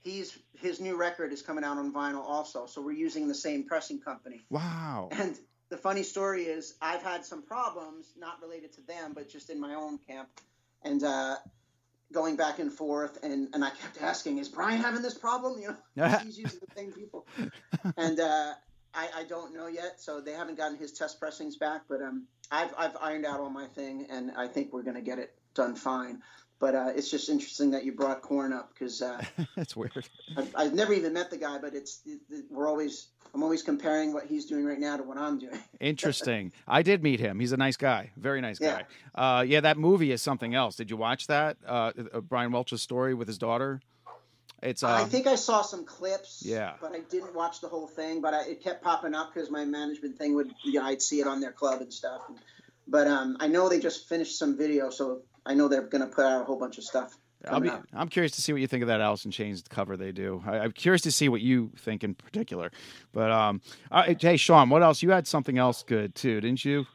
he's his new record is coming out on vinyl also so we're using the same pressing company Wow. and the funny story is i've had some problems not related to them but just in my own camp and uh going back and forth and and i kept asking is brian having this problem you know he's using the same people and uh I, I don't know yet, so they haven't gotten his test pressings back. But um, I've I've ironed out all my thing, and I think we're gonna get it done fine. But uh, it's just interesting that you brought Korn up because uh, That's weird. I've, I've never even met the guy, but it's it, it- we're always I'm always comparing what he's doing right now to what I'm doing. Interesting. I did meet him. He's a nice guy. Very nice Yeah. guy. Uh, yeah, that movie is something else. Did you watch that? Uh, uh, Brian Welch's story with his daughter. It's. Uh, I think I saw some clips, Yeah. but I didn't watch the whole thing. But I, it kept popping up because my management thing would, you know, I'd see it on their club and stuff. But um, I know they just finished some video, so I know they're going to put out a whole bunch of stuff. I'll coming be, up. I'm curious to see what you think of that Alice in Chains cover they do. I, I'm curious to see what you think in particular. But um, uh, hey, Sean, what else? You had something else good too, didn't you?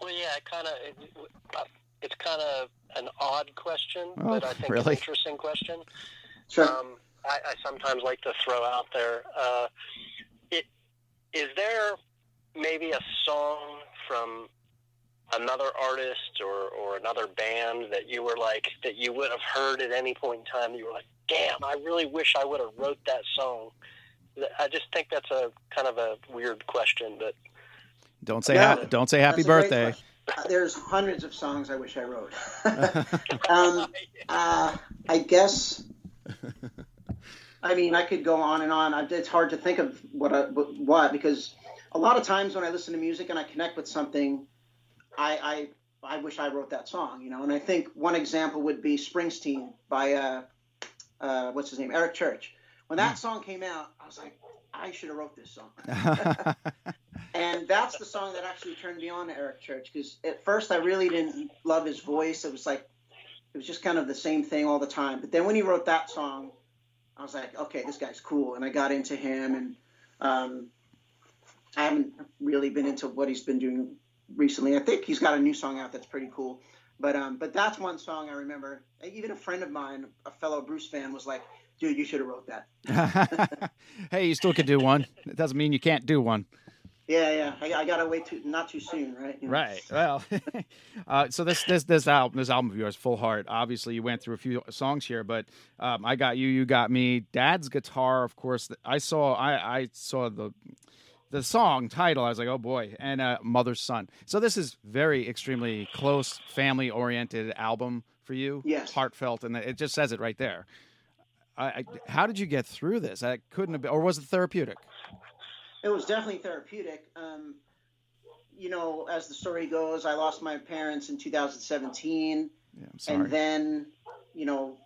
Well, yeah, kind of it, uh, it's kind of an odd question, Oh, but I think really? an interesting question. Sure. Um, I, I sometimes like to throw out there. Uh, it is there maybe a song from another artist or, or another band that you were like that you would have heard at any point in time you were like, damn, I really wish I would have wrote that song. I just think that's a kind of a weird question, but Don't say Yeah. ha- don't say happy That's birthday. Uh, There's hundreds of songs I wish I wrote. um, uh, I guess. I mean, I could go on and on. It's hard to think of what I, what- what because a lot of times when I listen to music and I connect with something, I I, I wish I wrote that song, you know. And I think one example would be Springsteen by uh, uh, what's his name, Eric Church. When that song came out, I was like, I should have wrote this song. And that's the song that actually turned me on to Eric Church because at first I really didn't love his voice. It was like it was just kind of the same thing all the time. But then when he wrote that song, I was like, okay, this guy's cool, and I got into him. And um, I haven't really been into what he's been doing recently. I think he's got a new song out that's pretty cool. But um, but that's one song I remember. Even a friend of mine, a fellow Bruce fan, was like, "Dude, you should have wrote that." hey, you still could do one. It doesn't mean you can't do one. Yeah, yeah. I, I gotta wait too not too soon, right? You know? Right. Well, uh, so this this this album this album of yours, Full Heart. Obviously, you went through a few songs here, but um, I got you, you got me. Dad's guitar, of course. I saw I I saw the the song title. I was like, oh boy, and uh, Mother's Son. So this is very extremely close, family oriented album for you. Yes. Heartfelt, and it just says it right there. I, I, how did you get through this? I couldn't have been, or was it therapeutic? It was definitely therapeutic. Um, you know, as the story goes, I lost my parents in 2017, Yeah, I'm sorry. and then, you know,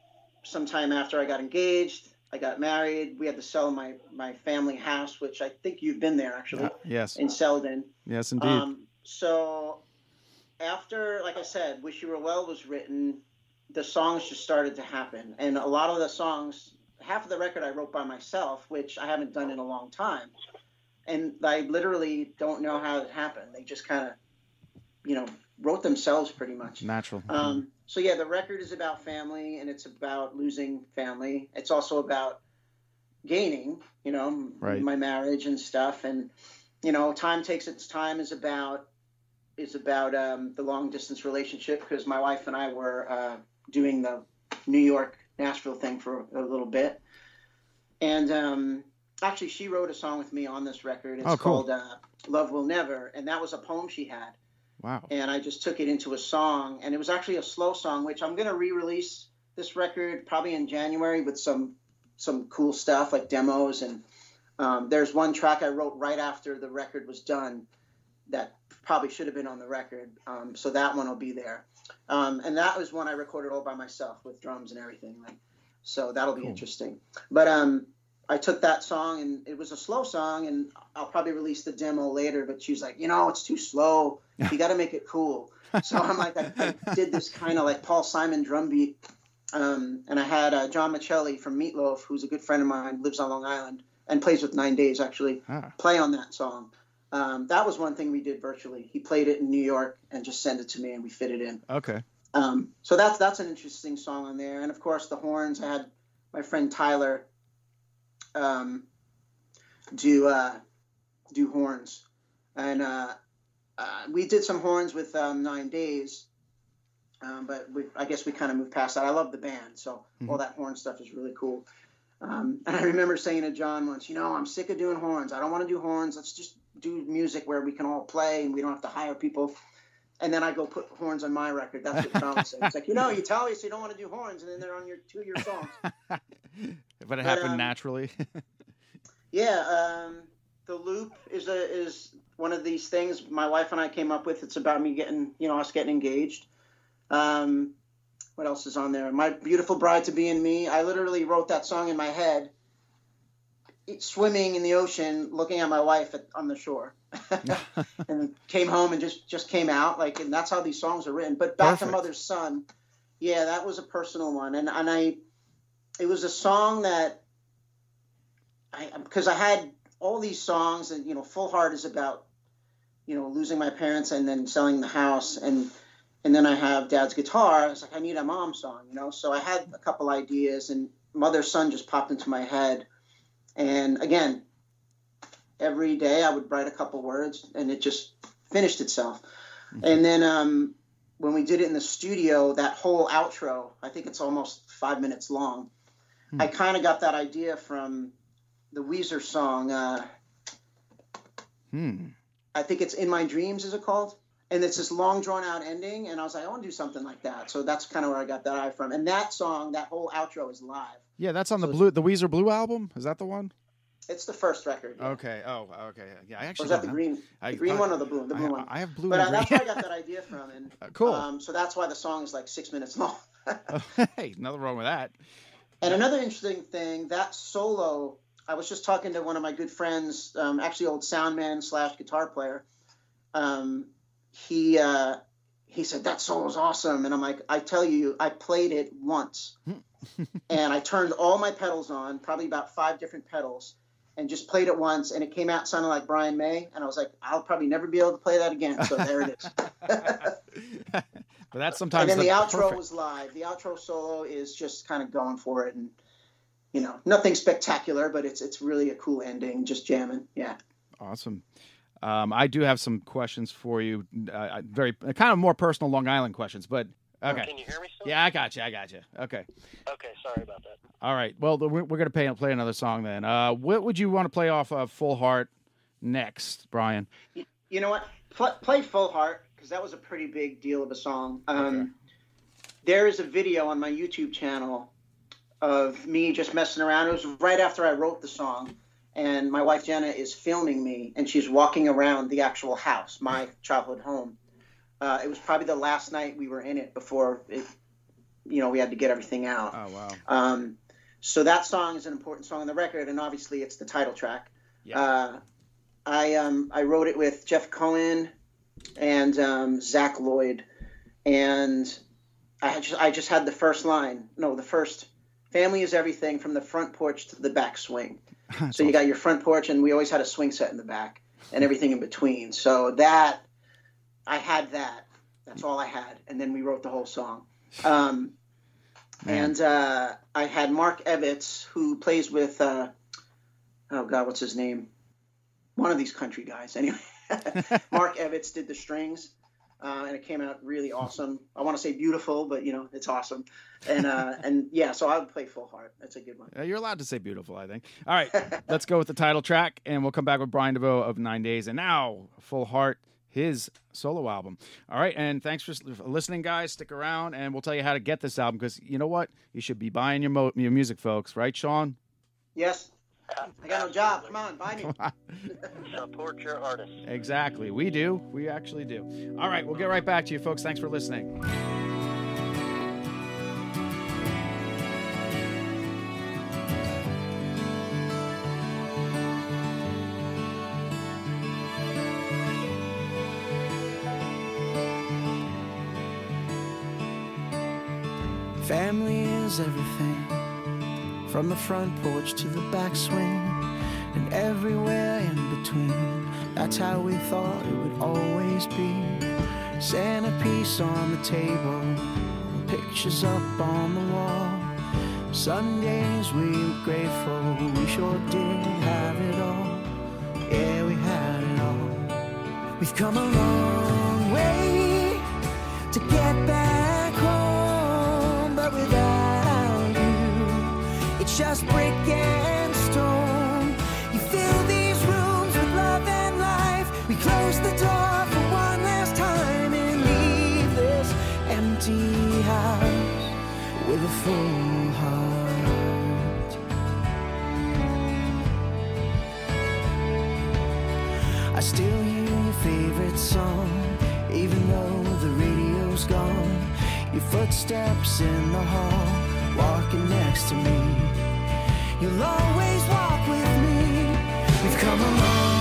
sometime after I got engaged, I got married. We had to sell my my family house, which I think you've been there actually yes, in Selden. yes, indeed. Um, so after, like I said, "Wish You Were Well" was written, the songs just started to happen, and a lot of the songs, half of the record I wrote by myself, which I haven't done in a long time, and I literally don't know how it happened. They just kind of, you know, wrote themselves pretty much. Natural. Um, so yeah, the record is about family, and it's about losing family. It's also about gaining, you know, Right. my marriage and stuff, and you know, time takes its time is about is about um, the long distance relationship because my wife and I were uh, doing the New York Nashville thing for a little bit, and um, actually she wrote a song with me on this record. It's Oh, cool. called uh, "Love Will Never," and that was a poem she had wow. and I just took it into a song, and it was actually a slow song, which I'm gonna re-release this record probably in January with some some cool stuff like demos, and um, there's one track I wrote right after the record was done that probably should have been on the record. Um, so that one will be there. Um, and that was one I recorded all by myself with drums and everything. Like, so that'll be interesting. But um, I took that song and it was a slow song, and I'll probably release the demo later. But she was like, you know, it's too slow. You got to make it cool. So I'm like, I, I did this kind of like Paul Simon drum beat. Um, and I had uh, John Miceli from Meatloaf, who's a good friend of mine, lives on Long Island and plays with Nine Days actually, Ah. play on that song. Um, that was one thing we did virtually. He played it in New York and just sent it to me, and we fit it in. Okay. Um, so that's that's an interesting song on there. And of course, the horns. I had my friend Tyler um, do uh, do horns, and uh, uh, we did some horns with um, Nine Days. Um, but we, I guess we kind of moved past that. I love the band, so all that horn stuff is really cool. Um, and I remember saying to John once, you know, I'm sick of doing horns. I don't want to do horns. Let's just do music where we can all play and we don't have to hire people. And then I go put horns on my record. That's what John said. It's like, you know, you tell us you don't want to do horns, and then they're on your two of your songs. but it happened um, naturally. Yeah, um, the loop is a is one of these things my wife and I came up with. It's about me getting, you know, us getting engaged. Um, what else is on there? My beautiful bride to be and me. I literally wrote that song in my head, swimming in the ocean, looking at my wife at, on the shore, and came home and just just came out like, and that's how these songs are written. But back Perfect. to Mother's Son, yeah, that was a personal one, and and I, it was a song that I because I had all these songs and you know Full Heart is about you know losing my parents and then selling the house and and then I have Dad's guitar. It's like I need a mom song, you know. So I had a couple ideas and Mother Son just popped into my head. And again, every day I would write a couple words and it just finished itself. And then um, when we did it in the studio, that whole outro, I think it's almost five minutes long. I kind of got that idea from the Weezer song. Uh, hmm. I think it's "In My Dreams" is it called? And it's this long drawn out ending, and I was like, I want to do something like that. So that's kind of where I got that eye from. And that song, that whole outro is live. Yeah, that's on the blue, the Weezer Blue album. Is that the one? It's the first record. yeah. Okay. Oh, okay. Yeah, I Or actually is that the green, I the green thought- one or the blue? The blue I, one. I have blue but uh, that's where I got that idea from, and Uh, cool. Um, so that's why the song is like six minutes long. hey, nothing wrong with that. And another interesting thing, that solo, I was just talking to one of my good friends, um, actually old soundman slash guitar player. Um, he uh, he said that solo's awesome, and I'm like, I tell you, I played it once, and I turned all my pedals on, probably about five different pedals, and just played it once, and it came out sounding like Brian May, and I was like, I'll probably never be able to play that again. So there it is. but that's sometimes and then the, outro perfect. was live. The outro solo is just kind of going for it, and you know, nothing spectacular, but it's it's really a cool ending, just jamming. Yeah. Awesome. Um, I do have some questions for you. Uh, very kind of more personal Long Island questions, but okay. Can you hear me still? Yeah, I got you. I got you. Okay. Okay, sorry about that. All right. Well, the- we're, we're going to play, play another song then. Uh, what would you want to play off of Full Heart next, Brian? You know what? Play, play Full Heart because that was a pretty big deal of a song. Um, There is a video on my YouTube channel of me just messing around. It was right after I wrote the song, and my wife Jenna is filming me, and she's walking around the actual house, my childhood home. Uh, it was probably the last night we were in it before it, you know, we had to get everything out. Oh, wow. Um, so that song is an important song on the record, and obviously it's the title track. Yeah. Uh, I um, I wrote it with Jeff Cohen and um, Zach Lloyd, and I just, I just had the first line. No, the first family is everything from the front porch to the back swing. so you got your front porch, and we always had a swing set in the back, and everything in between. So that I had that. That's all I had, and then we wrote the whole song. Um, and uh, I had Mark Evitz, who plays with, uh, oh God, what's his name? One of these country guys, anyway. Mark Evitz did the strings, uh, and it came out really awesome. I want to say beautiful, but you know, it's awesome. And uh, and yeah, so I would play Full Heart. That's a good one. Uh, You're allowed to say beautiful, I think. All right, let's go with the title track, and we'll come back with Brian Desveaux of Nine Days. And now, Full Heart, his solo album. All right, and thanks for for listening, guys. Stick around, and we'll tell you how to get this album because you know what? You should be buying your, mo- your music, folks. Right, Sean? Yes. I got no job. Come on, buy me. Support your artists. Exactly. We do. We actually do. All right, we'll get right back to you, folks. Thanks for listening. From the front porch to the backswing, and everywhere in between. That's how we thought it would always be. Centerpiece on the table, pictures up on the wall. Sundays we were grateful, we sure did have it all. Yeah, we had it all. We've come a empty house with a full heart. I still hear your favorite song, even though the radio's gone. Your footsteps in the hall, walking next to me. You'll always walk with me. We've come a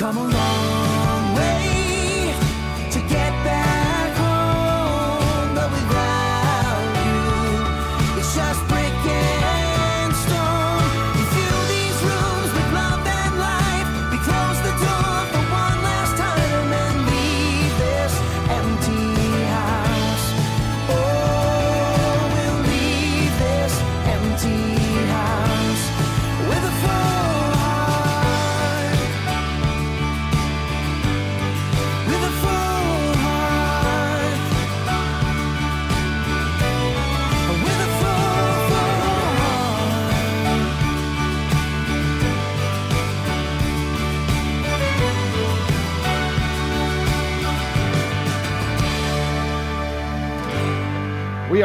come a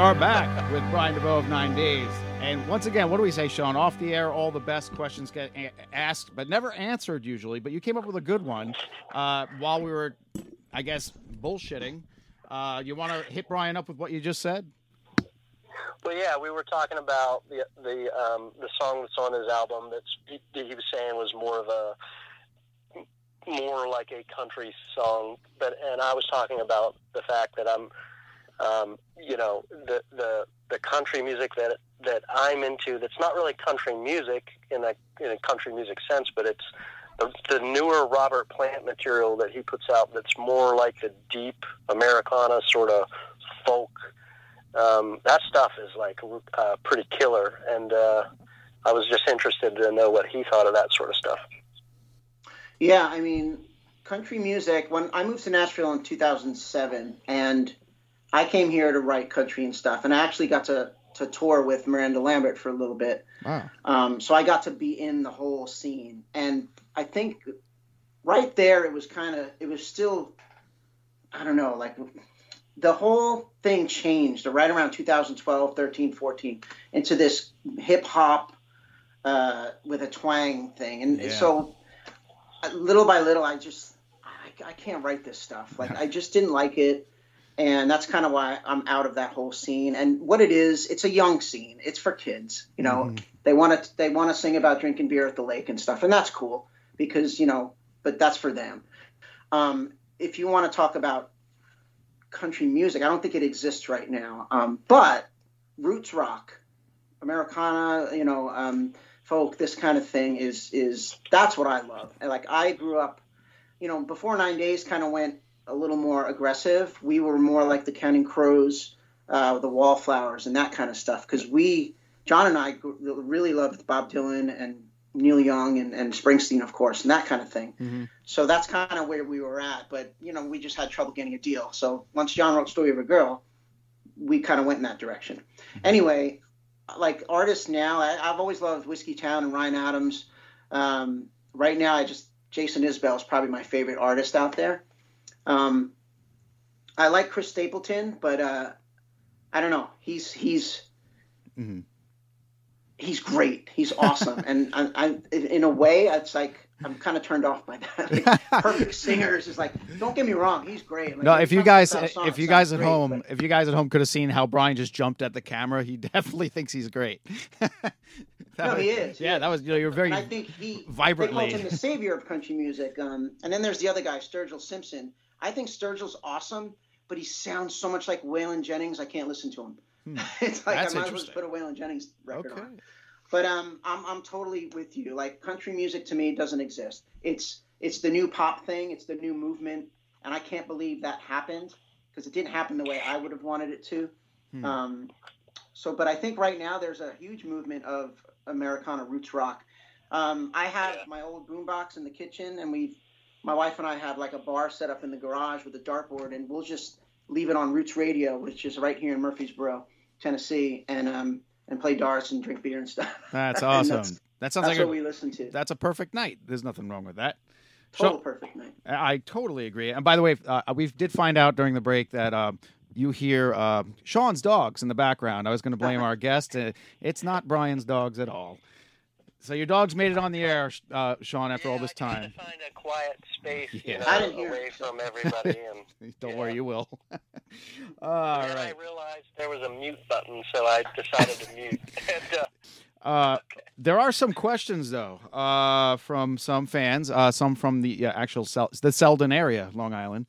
are back with Brian Desveaux of Nine Days. And once again, what do we say, Sean? Off the air, all the best questions get a- asked, but never answered usually. But you came up with a good one uh, while we were, I guess, bullshitting. Uh, you want to hit Brian up with what you just said? Well, yeah, we were talking about the the um, the song that's on his album. That's that he was saying was more of a more like a country song, but and I was talking about the fact that I'm, um, you know, the the the country music that that I'm into. That's not really country music in a in a country music sense, but it's the, the newer Robert Plant material that he puts out. That's more like the deep Americana sort of folk um, that stuff is like uh, pretty killer, and uh, I was just interested to know what he thought of that sort of stuff. Yeah, I mean, country music. When I moved to Nashville in 2007, and I came here to write country and stuff, and I actually got to to tour with Miranda Lambert for a little bit. Wow. Um, so I got to be in the whole scene, and I think right there it was kind of it was still, I don't know, like the whole thing changed right around 2012, 13, 14 into this hip hop uh, with a twang thing, and Yeah. so little by little, I just I, I can't write this stuff. Like I just didn't like it. And that's kind of why I'm out of that whole scene. And what it is, it's a young scene. It's for kids. You know, Mhm. they want to they want to sing about drinking beer at the lake and stuff, and that's cool because you know, but that's for them. Um, if you want to talk about country music, I don't think it exists right now. Um, but roots rock, Americana, you know, um, folk, this kind of thing is is that's what I love. And like I grew up, you know, before Nine Days kind of went a little more aggressive. We were more like the Counting Crows, uh, the Wallflowers, and that kind of stuff. Because we, John and I, really loved Bob Dylan and Neil Young and, and Springsteen, of course, and that kind of thing. Mhm. So that's kind of where we were at. But you know, we just had trouble getting a deal. So once John wrote Story of a Girl, we kind of went in that direction. Anyway, like artists now, I, I've always loved Whiskey Town and Ryan Adams. Um, right now, I just Jason Isbell is probably my favorite artist out there. Um, I like Chris Stapleton, but uh, I don't know. He's he's Mhm. he's great. He's awesome, and I, I, in a way, it's like I'm kind of turned off by that. Like, perfect singers is like, don't get me wrong, he's great. Like, No, if you guys, if you guys at great, home, but- if you guys at home could have seen how Brian just jumped at the camera, he definitely thinks he's great. That No, was- he is, Yeah, that was you know you're very And I think he vibrantly. They called him the savior of country music. Um, and then there's the other guy, Sturgill Simpson. I think Sturgill's awesome, but he sounds so much like Waylon Jennings. I can't listen to him. Hmm. it's like That's I might as well just put a Waylon Jennings record okay. on. But um, I'm I'm totally with you. Like country music to me doesn't exist. It's it's the new pop thing. It's the new movement, and I can't believe that happened because it didn't happen the way I would have wanted it to. Hmm. Um, so, but I think right now there's a huge movement of Americana roots rock. Um, I have Yeah. my old boombox in the kitchen, and we've my wife and I have like a bar set up in the garage with a dartboard, and we'll just leave it on Roots Radio, which is right here in Murfreesboro, Tennessee, and um and play darts and drink beer and stuff. That's awesome. that's- that sounds That's like what a, we listen to. that's a perfect night. There's nothing wrong with that. Total So- perfect night. I I totally agree. And by the way, uh, we did find out during the break that uh, you hear uh, Sean's dogs in the background. I was going to blame our guest. Uh, it's not Brian's dogs at all. So your dogs made it on the air, uh, Sean, after all this I time. to find a quiet space, Yeah. you know, I didn't hear away it. from everybody, and Don't Yeah. worry, you will. all then right. I realized there was a mute button, so I decided to mute. and, uh, Uh, there are some questions though uh, from some fans, uh, some from the uh, actual Sel- the Selden area, Long Island.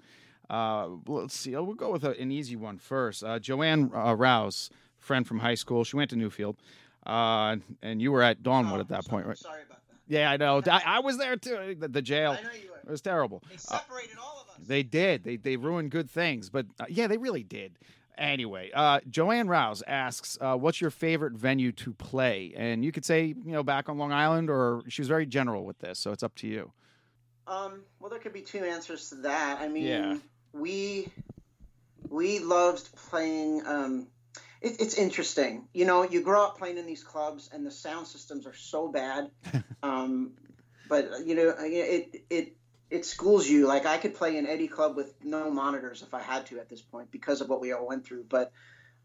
Uh, let's see. We'll go with a, an easy one first. Uh, Joanne uh, Rouse, friend from high school. She went to Newfield, uh, and you were at Dawnwood Oh, at that sorry- point, right? Sorry about that. Yeah, I know. I, I was there too. The, the jail. I know you It was terrible. They Uh, separated all of us. they did. They they ruined good things, but uh, yeah, they really did. Anyway, uh, Joanne Rouse asks, uh, "What's your favorite venue to play?" And you could say, you know, back on Long Island, or she was very general with this, so it's up to you. Um, well, there could be two answers to that. I mean, Yeah. We we loved playing. Um, it, it's interesting, you know. You grow up playing in these clubs, and the sound systems are so bad. um, but you know, it it it schools you. Like I could play in Eddie Club with no monitors if I had to at this point because of what we all went through. But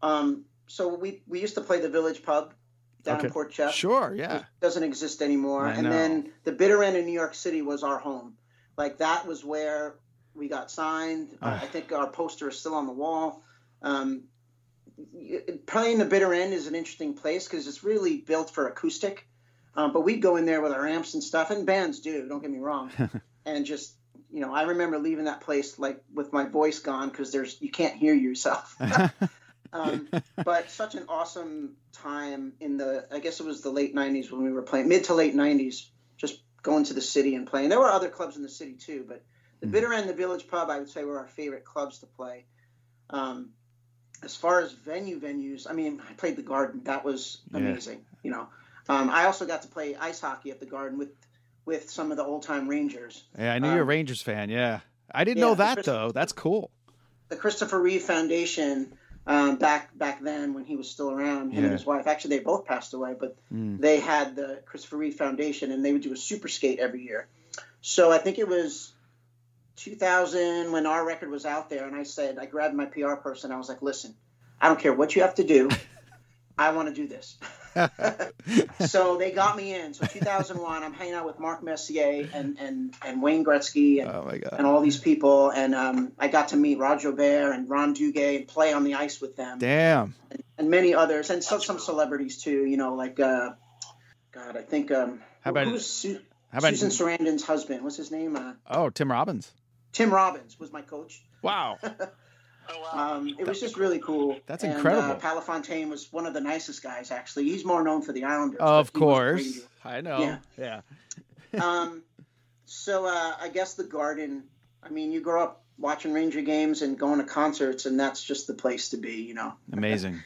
um, so we we used to play the Village Pub down Okay. in Port Jeff Sure, yeah. which doesn't exist anymore. I and know. then the bitter end in New York City was our home. Like that was where we got signed. Uh. I think our poster is still on the wall. Um, playing the bitter end is an interesting place because it's really built for acoustic. Um, but we'd go in there with our amps and stuff, and bands do. Don't get me wrong. and just you know, I remember leaving that place like with my voice gone because there's you can't hear yourself. um, but such an awesome time in the I guess it was the late '90s when we were playing mid to late '90s, just going to the city and playing. There were other clubs in the city too, but the Mhm. Bitter End, the Village Pub, I would say were our favorite clubs to play. Um, as far as venue venues, I mean, I played the Garden. That was Yeah. amazing. You know, um, I also got to play ice hockey at the Garden with with some of the old time Rangers. yeah, I knew you're a Um, Rangers fan. Yeah, I didn't yeah, know that though. That's cool. the Christopher Reeve Foundation um, back back then when he was still around, him Yeah. and his wife. Actually, they both passed away, but Mm. they had the Christopher Reeve Foundation, and they would do a super skate every year. So I think it was 2000 when our record was out there, and I said, I grabbed my PR person, I was like, listen, I don't care what you have to do, I want to do this. so they got me in. So 2001, I'm hanging out with Mark Messier and and and Wayne Gretzky and, Oh and all these people, and um, I got to meet Roger Bear and Ron Duguay and play on the ice with them, Damn. and many others, and so, some celebrities too. You know, like uh, God, I think um, How about- who's Su- How about Susan Sarandon's husband? What's his name? Uh, Oh, Tim Robbins. Tim Robbins was my coach. Wow. Oh, wow. Um, it was just really cool. That's and, incredible. Uh, Pat LaFontaine was one of the nicest guys, actually. He's more known for the Islanders. of but he was course. I know. Yeah. Yeah. um, so uh, I guess the Garden. I mean, you grow up watching Ranger games and going to concerts, and that's just the place to be. You know. Amazing.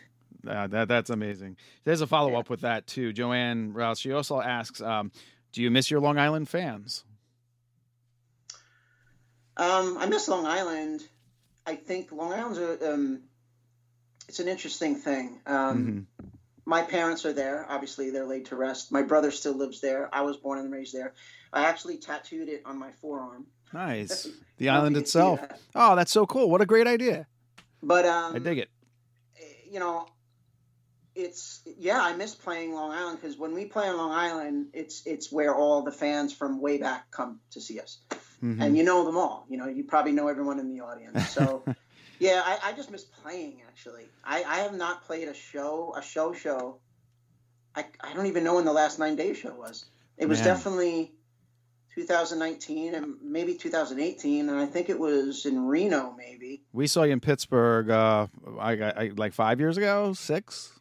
Uh, that that's amazing. There's a follow up with that too. Joanne Rouse. She also asks, um, "Do you miss your Long Island fans?" Um, I miss Long Island. I think Long Island's a, um, it's an interesting thing. Um, Mhm. My parents are there. Obviously, they're laid to rest. My brother still lives there. I was born and raised there. I actually tattooed it on my forearm. Nice. The island know if you can see itself. that. Oh, that's so cool. What a great idea. But um, I dig it. you know, it's yeah, I miss playing Long Island because when we play on Long Island, it's it's where all the fans from way back come to see us, Mhm. and you know them all. You know, you probably know everyone in the audience. So, yeah, I, I just miss playing. Actually, I, I have not played a show, a show show. I I don't even know when the last nine day show was. It was Man. definitely 2019 and maybe 2018, and I think it was in Reno, maybe. We saw you in Pittsburgh. Uh, I, I like five years ago, six.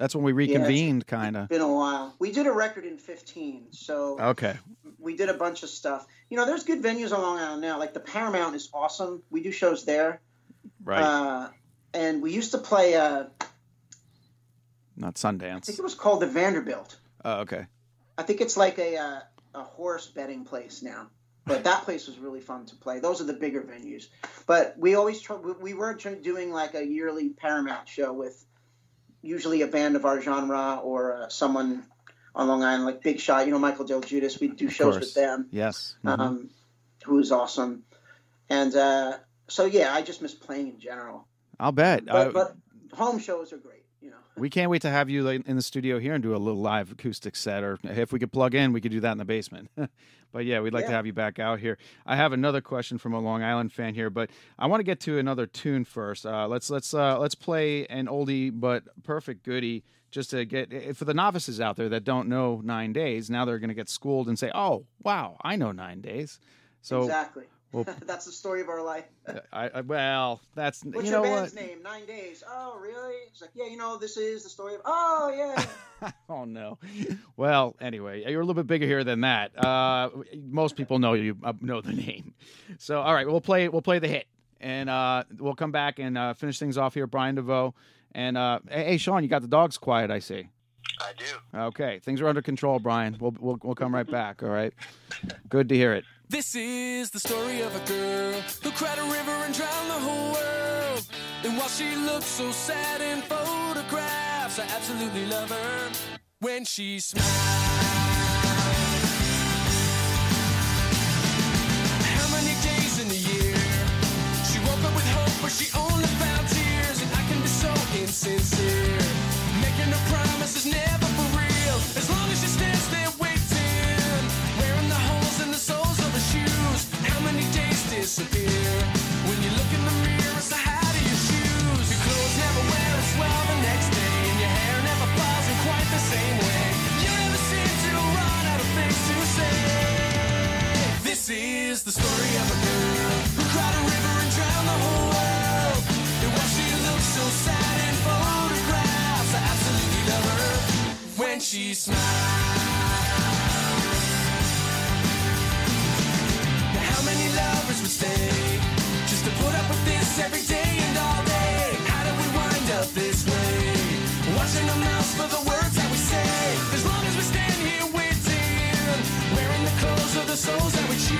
That's when we reconvened, kind of. Been a while. We did a record in 15, so. Okay. we did a bunch of stuff. You know, there's good venues on Long Island now. Like the Paramount is awesome. We do shows there. Right. Uh, and we used to play. Uh, Not Sundance. I think it was called the Vanderbilt. Oh, okay. I think it's like a uh, a horse betting place now. But that place was really fun to play. Those are the bigger venues. But we always try, we- we were tr- doing like a yearly Paramount show with usually a band of our genre or uh, someone on Long Island, like Big Shot. You know, Michael DelGuidice. We'd do shows with them. Yes. Mhm. um, who is awesome. And uh, so, yeah, I just miss playing in general. I'll bet. But, Uh, but home shows are great. We can't wait to have you in the studio here and do a little live acoustic set, or if we could plug in, we could do that in the basement. but yeah, we'd like to have you back out here. I have another question from a Long Island fan here, but I want to get to another tune first. Uh, let's let's uh, let's play an oldie but perfect goodie, just to get eh, for the novices out there that don't know Nine Days. Now they're going to get schooled and say, "Oh, wow, I know Nine Days." So exactly. Well- That's the story of our life. I, I well, that's What's you your know band's what. name? Nine Days. Oh, really? It's like, yeah, you know, this is the story of. Oh, yeah. oh no. Well, anyway, you're a little bit bigger here than that. Uh, most people know you uh, know the name. So, all right, we'll play. We'll play the hit, and uh, we'll come back and uh, finish things off here. Brian Desveaux and uh, hey, hey, Sean, you got the dogs quiet. I see. I do. Okay, things are under control, Brian. We'll we'll, we'll come right back. All right. Good to hear it. This is the story of a girl who cried a river and drowned the whole world. And while she looks so sad in photographs, I absolutely love her when she smiles. Story of a girl who cried a river and drowned the whole world. She so sad in photographs, I absolutely love her when she smiles. Now, how many lovers would stay just to put up with this every day and all day? How did we wind up this way? Watching our mouths for the words that we say. As long as we stand here waiting, wearing the clothes of the souls that we choose.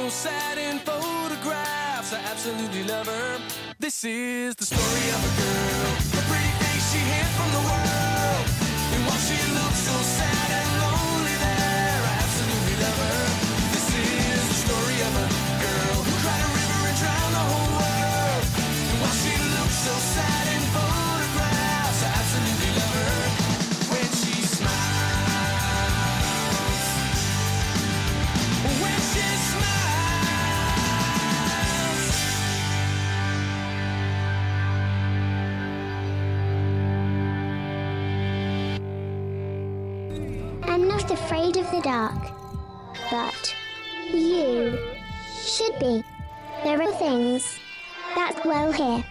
so sad in photographs, I absolutely love her. This is the story of a girl, a pretty face she hid from the world. And while she looks so sad and lonely that dwell here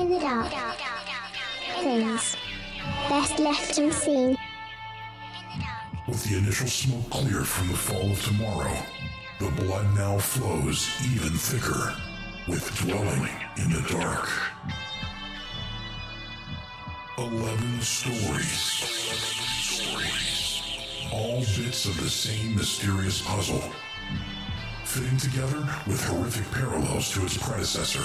in the dark. Things best left unseen. With the initial smoke cleared from the fall of tomorrow, the blood now flows even thicker with dwelling in the dark. Eleven stories. All bits of the same mysterious puzzle, fitting together with horrific parallels to its predecessor.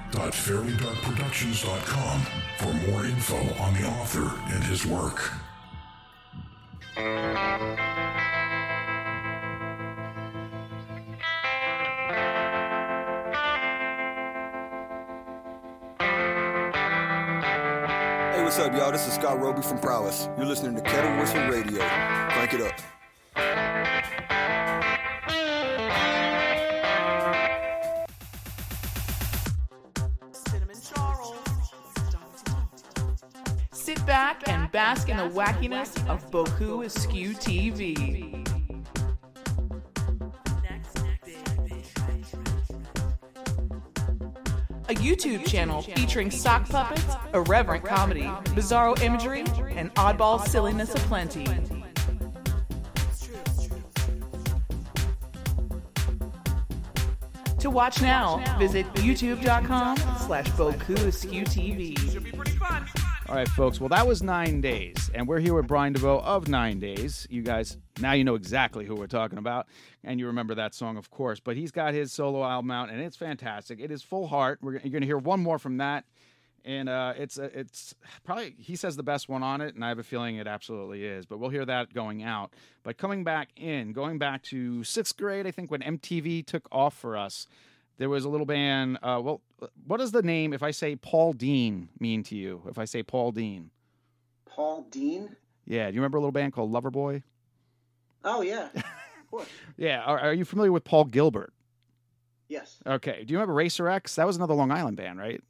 www.fairlydarkproductions.com for more info on the author and his work. Hey, what's up, y'all? This is Scott Roby from Prowess. You're listening to Kettle Whistle Radio. Crank it up. Bask in the wackiness of Boku Askew TV. A YouTube channel featuring sock puppets, irreverent comedy, bizarro imagery, and oddball silliness aplenty. To watch now, visit youtube.com slash Boku Askew TV. All right, folks. Well, that was nine days, and we're here with Brian Desveaux of Nine Days. You guys, now you know exactly who we're talking about, and you remember that song, of course. But he's got his solo album out, and it's fantastic. It is full heart. We're you're going to hear one more from that, and uh, it's uh, it's probably he says the best one on it, and I have a feeling it absolutely is. But we'll hear that going out. But coming back in, going back to sixth grade, I think when MTV took off for us. There was a little band. Uh, well, what does the name, if I say Paul Dean, mean to you? If I say Paul Dean, Paul Dean. yeah. Do you remember a little band called Loverboy? Oh yeah, of course. Yeah. Are, are you familiar with Paul Gilbert? Yes. Okay. Do you remember Racer X? That was another Long Island band, right?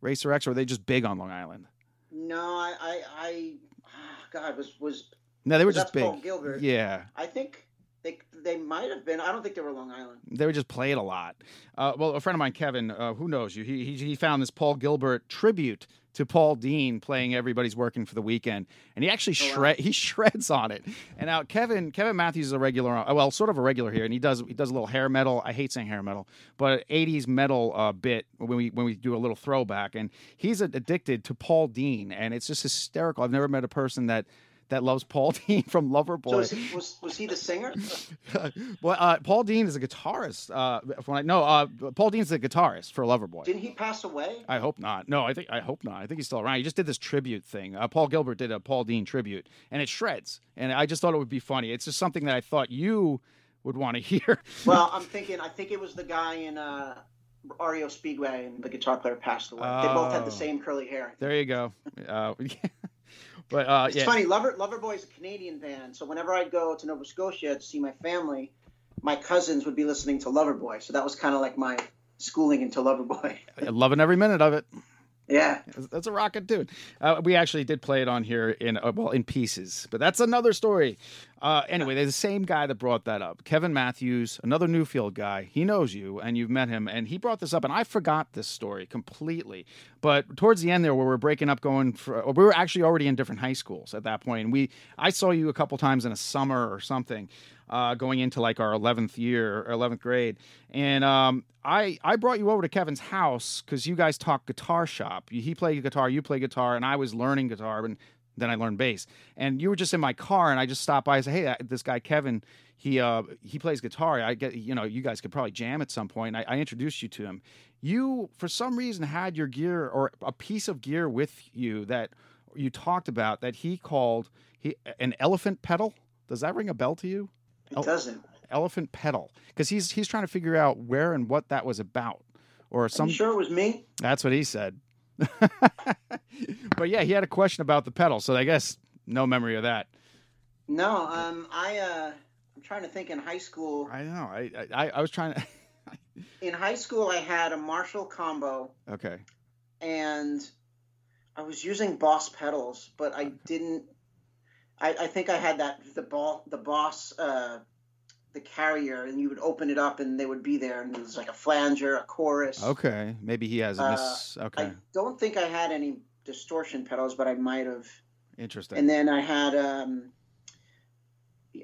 Racer X, or were they just big on Long Island? No, I, I, I ah, God was was. No, they were just big. Paul Gilbert. Yeah. I think they they might have been. I don't think they were Long Island. They were just played a lot. Uh, well, a friend of mine, Kevin, uh, who knows you, he, he he found this Paul Gilbert tribute to Paul Dean playing "Everybody's Working for the Weekend," and he actually Oh, wow. shred he shreds on it. And now Kevin Kevin Matthews is a regular, uh, well, sort of a regular here, and he does he does a little hair metal. I hate saying hair metal, but '80s metal uh, bit when we when we do a little throwback, and he's addicted to Paul Dean, and it's just hysterical. I've never met a person that that loves Paul Dean from Loverboy. So was he, was, was he the singer? well, uh, Paul Dean is a guitarist. Uh, when I, no, uh, Paul Dean's the guitarist for Loverboy. Didn't he pass away? I hope not. No, I think I hope not. I think he's still around. He just did this tribute thing. Uh, Paul Gilbert did a Paul Dean tribute, and it shreds. And I just thought it would be funny. It's just something that I thought you would want to hear. Well, I'm thinking. I think it was the guy in uh, REO Speedway, and the guitar player passed away. they both had Oh. the same curly hair. there you go. Uh, but uh, It's yeah, funny. Lover Loverboy is a Canadian band, so whenever I'd go to Nova Scotia to see my family, my cousins would be listening to Loverboy. So that was kind of like my schooling into Loverboy. loving every minute of it. Yeah. That's a rocket tune. Uh, we actually did play it on here in uh, well in pieces, but that's another story. Uh, anyway, there's the same guy that brought that up, Kevin Matthews, another Newfield guy. He knows you, and you've met him, and he brought this up, and I forgot this story completely. But towards the end there, where we're breaking up, going for, we were actually already in different high schools at that point, and we I saw you a couple times in a summer or something. Uh, going into like our 11th year or 11th grade. And um, I, I brought you over to kevin's house because you guys talk guitar shop. He played guitar you play guitar and i was learning guitar and then i learned bass. And you were just in my car and i just stopped by and said hey this guy kevin he uh, he plays guitar. I get you know you guys could probably jam at some point. I, I introduced you to him. You for some reason had your gear or a piece of gear with you that you talked about that he called he an elephant pedal? Does that ring a bell to you It doesn't. elephant pedal because he's he's trying to figure out where and what that was about or some sure it was me? that's what he said but yeah he had a question about the pedal so i guess no memory of that No. Um. I. Uh. I'm trying to think. In high school, i know i i, I was trying to in high school, I had a Marshall combo, okay and I was using Boss pedals, but I didn't. I, I think I had that the ball the Boss uh, the carrier, and you would open it up, and they would be there, and it was like a flanger, a chorus. okay maybe he has a Uh, miss okay I don't think I had any distortion pedals, but I might have. interesting And then I had. Um,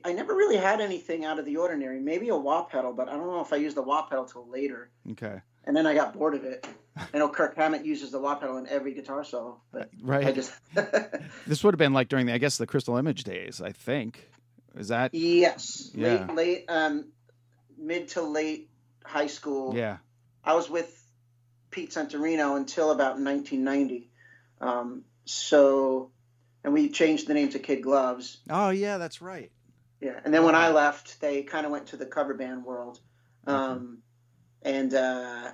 I never really had anything out of the ordinary. Maybe a wah pedal, but I don't know if I used the wah pedal till later. okay And then I got bored of it. I know Kirk Hammett uses the wah pedal in every guitar solo, but right I just this would have been like during the i guess the crystal image days i think is that yes, Yeah. late late um, mid to late high school. yeah I was with Pete Santorino until about 1990. Um, so, and we changed the name to Kid Gloves. oh yeah that's right Yeah, and then when I left, they kind of went to the cover band world, um, and uh,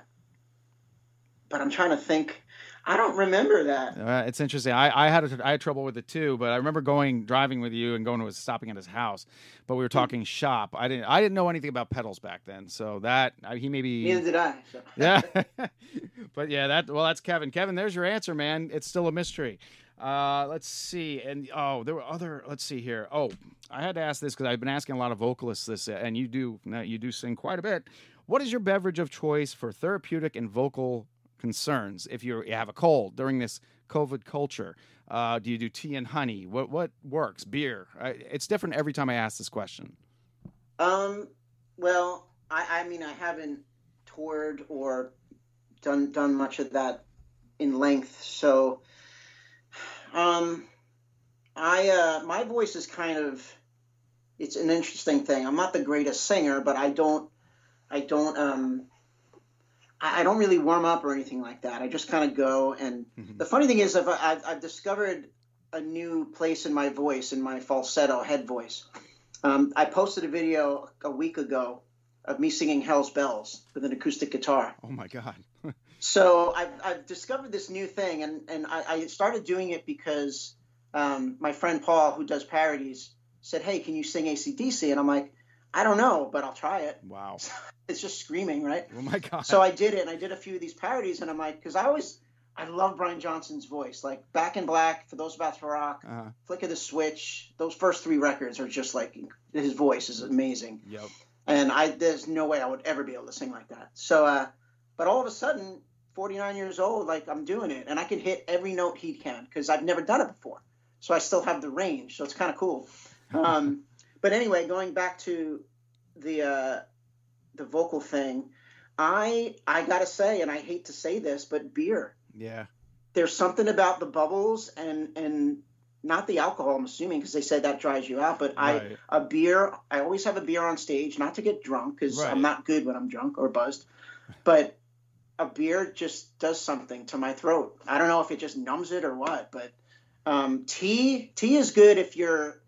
but I'm trying to think. I don't remember that. Uh, it's interesting. I, I had a, I had trouble with it too, but I remember going driving with you and going to his, stopping at his house. But we were talking shop. I didn't I didn't know anything about pedals back then, so that I, he maybe Neither did I. So. yeah. but yeah, that well, that's Kevin. Kevin, there's your answer, man. It's still a mystery. Uh, let's see, and oh, there were other. Let's see here. Oh, I had to ask this because I've been asking a lot of vocalists this, and you do you do sing quite a bit. What is your beverage of choice for therapeutic and vocal concerns? If you're, have a cold during this COVID culture, uh, do you do tea and honey? What what works? Beer? It's different every time I ask this question. Um, well, I, I mean, I haven't toured or done done much of that in length, so um, I uh, my voice is kind of it's an interesting thing. I'm not the greatest singer, but I don't I don't um I, I don't really warm up or anything like that. I just kind of go, and the funny thing is, I've, I've I've discovered a new place in my voice, in my falsetto head voice. Um, I posted a video a week ago of me singing Hell's Bells with an acoustic guitar. Oh my god. So I've, I've discovered this new thing, and, and I, I started doing it because um, my friend Paul, who does parodies, said, Hey, can you sing ACDC? And I'm like, I don't know, but I'll try it. Wow. It's just screaming, right? Oh my god. So I did it, and I did a few of these parodies, and I'm like, because I always, I love Brian Johnson's voice. Like Back in Black, For Those About to Rock, Uh-huh. Flick of the Switch, those first three records are just like, his voice is amazing Yep. and I there's no way I would ever be able to sing like that. So, uh, but all of a sudden, 49 years old, like I'm doing it, and I can hit every note he can because I've never done it before. So I still have the range, so it's kind of cool. Um, but anyway, going back to the uh, the vocal thing, I I gotta say, and I hate to say this, but beer Yeah. there's something about the bubbles and and not the alcohol. I'm assuming because they said that dries you out. But I Right. a beer. I always have a beer on stage, not to get drunk because Right. I'm not good when I'm drunk or buzzed. But a beer just does something to my throat. I don't know if it just numbs it or what, but um, tea tea is good if you're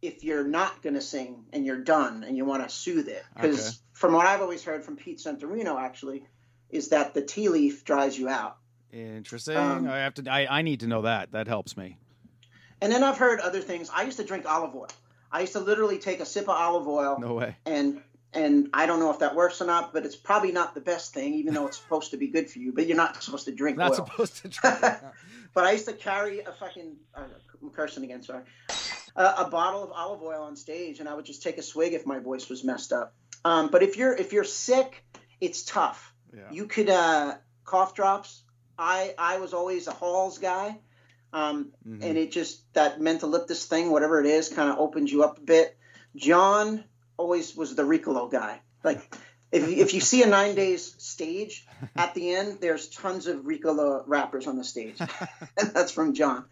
if you're not gonna sing and you're done and you want to soothe it. Because Okay. from what I've always heard from Pete Santorino, actually, is that the tea leaf dries you out. Interesting. Um, I have to. I, I need to know that. That helps me. And then I've heard other things. I used to drink olive oil. I used to literally take a sip of olive oil No way. and and I don't know if that works or not, but it's probably not the best thing, even though it's supposed to be good for you. But you're not supposed to drink Not oil. supposed to drink. But I used to carry a fucking uh, I'm cursing again, sorry, uh, a bottle of olive oil on stage, and I would just take a swig if my voice was messed up. Um, but if you're if you're sick, it's tough. Yeah. You could uh, cough drops. I I was always a Halls guy, um, Mhm. and it just that mentholyptus thing, whatever it is, kind of opens you up a bit. John always was the Ricola guy. Like if if you see a nine days stage, at the end there's tons of Ricola rappers on the stage, and that's from John.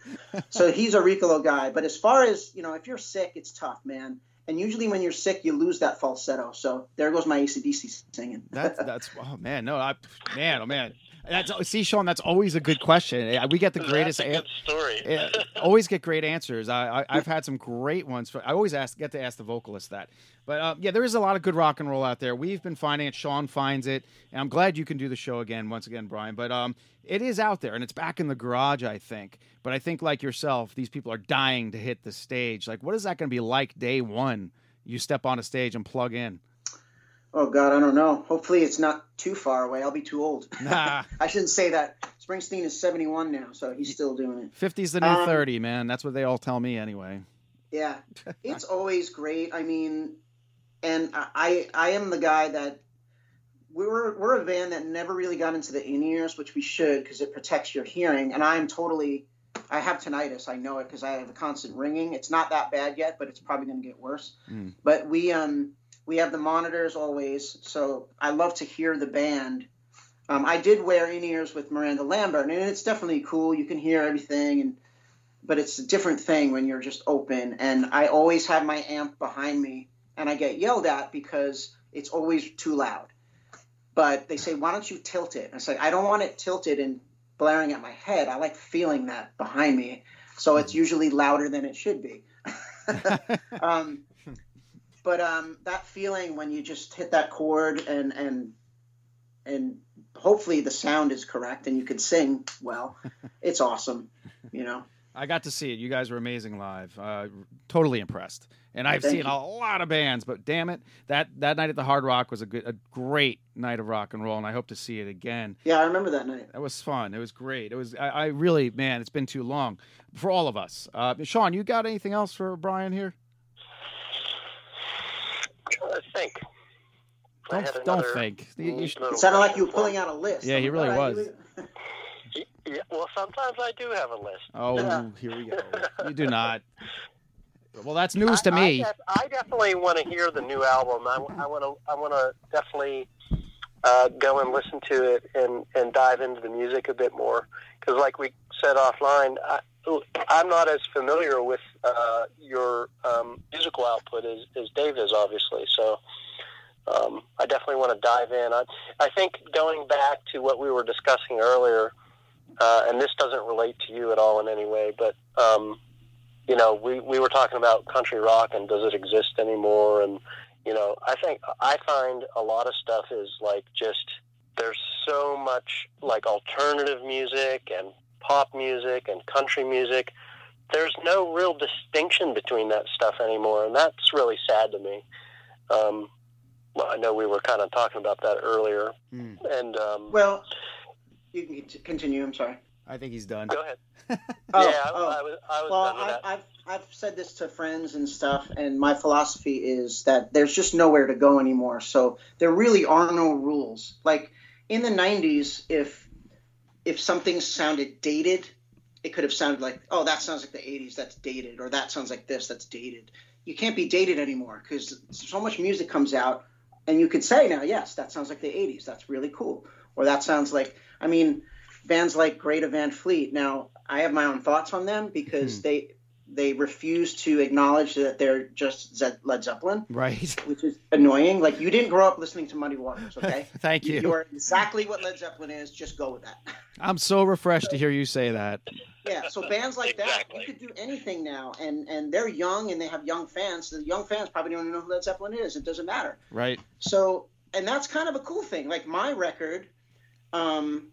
So he's a Ricola guy. But as far as you know, if you're sick, it's tough, man. And usually when you're sick, you lose that falsetto. So there goes my ACDC singing. That's that's oh man no I man oh man that's see Sean that's always a good question. We get the greatest an- story. yeah, always get great answers. I, I I've had some great ones for, I always ask get to ask the vocalist that. But uh, yeah there is a lot of good rock and roll out there. We've been finding it. Sean finds it. And I'm glad you can do the show again once again Brian. But um it is out there and it's back in the garage I think. But I think like yourself these people are dying to hit the stage. Like what is that going to be like day one? You step on a stage and plug in Oh God, I don't know. Hopefully it's not too far away. I'll be too old. Nah. I shouldn't say that. Springsteen is 71 now, so he's still doing it. 50's the new Um, 30 man that's what they all tell me anyway Yeah, it's always great. I mean, and I I I am the guy that we were we're a band that never really got into the in ears, which we should because it protects your hearing. And I'm totally I have tinnitus. I know it because I have a constant ringing. It's not that bad yet, but it's probably going to get worse. Mm. But we um we have the monitors always, so I love to hear the band. Um, I did wear in ears with Miranda Lambert, and it's definitely cool. You can hear everything, and but it's a different thing when you're just open. And I always have my amp behind me, and I get yelled at because it's always too loud. But they say, "Why don't you tilt it?" And I say, "I don't want it tilted and blaring at my head. I like feeling that behind me, so it's usually louder than it should be." um, but um, that feeling when you just hit that chord and and and hopefully the sound is correct and you can sing well, it's awesome. You know. I got to see it. You guys were amazing live. Uh, totally impressed. And I've Thank seen you. a lot of bands, but damn it, that that night at the Hard Rock was a good, a great night of rock and roll, and I hope to see it again. Yeah, I remember that night. That was fun. It was great. It was. I, I really, man, it's been too long for all of us. Uh, Sean, you got anything else for Brian here? Trying to think. Don't had don't think. You- you should- little It sounded like you were pulling out a list. Yeah, I'm he really was." Yeah, well, sometimes I do have a list. oh, here we go. You do not. Well, that's news to I, me. I, I definitely want to hear the new album. I, want to. I want to definitely uh, go and listen to it and and dive into the music a bit more. Because, like we said offline, I, I'm not as familiar with uh, your um, musical output as, as Dave is, obviously. So. Um, I definitely want to dive in. I, I think going back to what we were discussing earlier, uh, and this doesn't relate to you at all in any way, but um, you know, we, we were talking about country rock and does it exist anymore? And, you know, I think I find a lot of stuff is like just there's so much like alternative music and pop music and country music. There's no real distinction between that stuff anymore, and that's really sad to me. Um, well, I know we were kind of talking about that earlier, Hmm. and um, Well, you can cont- continue. I'm sorry. I think he's done. go ahead. Oh, yeah, I, oh. I was, I was Well, done with I, that. I've I've said this to friends and stuff, and my philosophy is that there's just nowhere to go anymore. So there really are no rules. Like in the '90s, if if something sounded dated, it could have sounded like, oh, that sounds like the '80s. That's dated, or that sounds like this. That's dated. You can't be dated anymore because so much music comes out, and you could say now, yes, that sounds like the '80s. That's really cool. Or that sounds like, I mean, bands like Greta Van Fleet. Now, I have my own thoughts on them because Hmm. they they refuse to acknowledge that they're just Ze- Led Zeppelin, Right. which is annoying. Like you didn't grow up listening to Muddy Waters, okay? Thank you. You are exactly what Led Zeppelin is. Just go with that. I'm so refreshed to hear you say that. Yeah, so bands like that, you could do anything now, and and they're young and they have young fans. The young fans probably don't even know who Led Zeppelin is. It doesn't matter. Right. So, and that's kind of a cool thing. Like my record, um,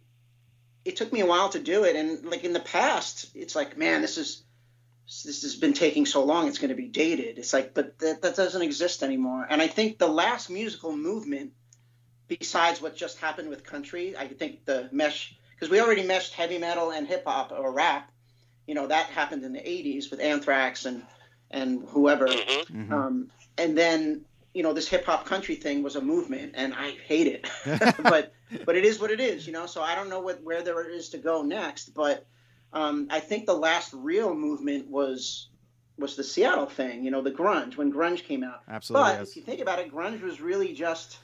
it took me a while to do it, and like in the past, it's like, man, this is this has been taking so long. It's going to be dated. It's like, but that, that doesn't exist anymore. And I think the last musical movement, besides what just happened with country, I think the mesh because we already meshed heavy metal and hip hop or rap. You know that happened in the '80s with Anthrax and and whoever. Um, and then you know this hip hop country thing was a movement, and I hate it. but but it is what it is, you know. So I don't know what where there is to go next. But um, I think the last real movement was was the Seattle thing, you know, the grunge when grunge came out. Absolutely, But yes. if you think about it, grunge was really just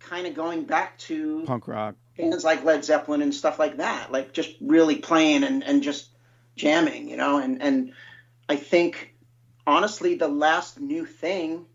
kind of going back to Punk rock. bands like Led Zeppelin and stuff like that, like just really playing and, and just jamming, you know. And and I think honestly, the last new thing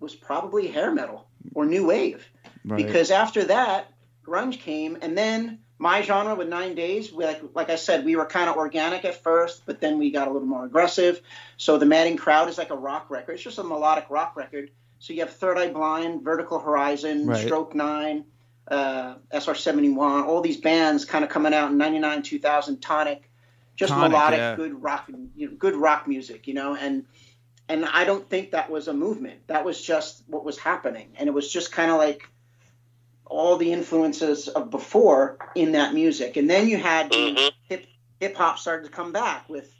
was probably hair metal or new wave, Right. because after that, grunge came, and then my genre with Nine Days, we, like like I said, we were kind of organic at first, but then we got a little more aggressive. So the Madding Crowd is like a rock record. It's just a melodic rock record. So you have Third Eye Blind, Vertical Horizon, Right. Stroke Nine, uh, SR71, all these bands kind of coming out in '99, 2000, Tonic, just Tonic, melodic, yeah. good rock, you know, good rock music, you know, and and I don't think that was a movement. That was just what was happening, and it was just kind of like all the influences of before in that music, and then you had the hip hip hop started to come back with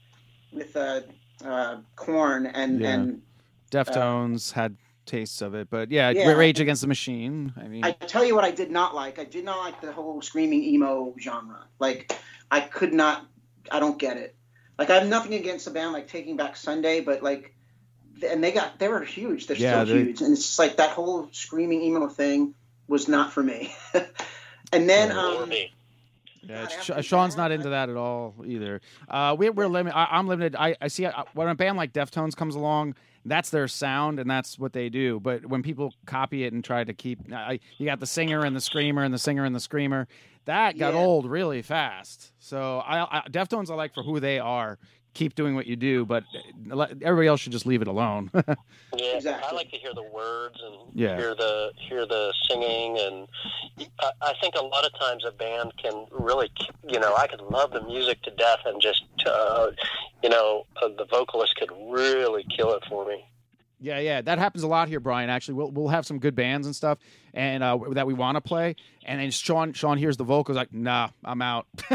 with uh, uh, Korn and Yeah. and Deftones had tastes of it, but yeah, Yeah. Rage Against the Machine. I mean, I tell you what I did not like. I did not like the whole screaming emo genre. Like I could not. I don't get it. Like I have nothing against a band like Taking Back Sunday, but like, and they got they were huge. They're Yeah, still they- huge, and it's just like that whole screaming emo thing was not for me. and then um, Yeah, Sh- Sean's not into that at all either. Uh, we, we're limited. I'm limited. I, I see I, when a band like Deftones comes along, that's their sound and that's what they do. But when people copy it and try to keep, I, you got the singer and the screamer and the singer and the screamer. That got Yeah. old really fast. So I, I Deftones I like for who they are. Keep doing what you do, but uh, everybody else should just leave it alone. Yeah, I like to hear the words and Yeah. hear the hear the singing, and I, I think a lot of times a band can really, you know, I could love the music to death, and just, uh, you know, uh, the vocalist could really kill it for me. Yeah, yeah, that happens a lot here, Brian. Actually, we'll we'll have some good bands and stuff, and uh, that we want to play, and then Sean Sean hears the vocals like, nah, I'm out.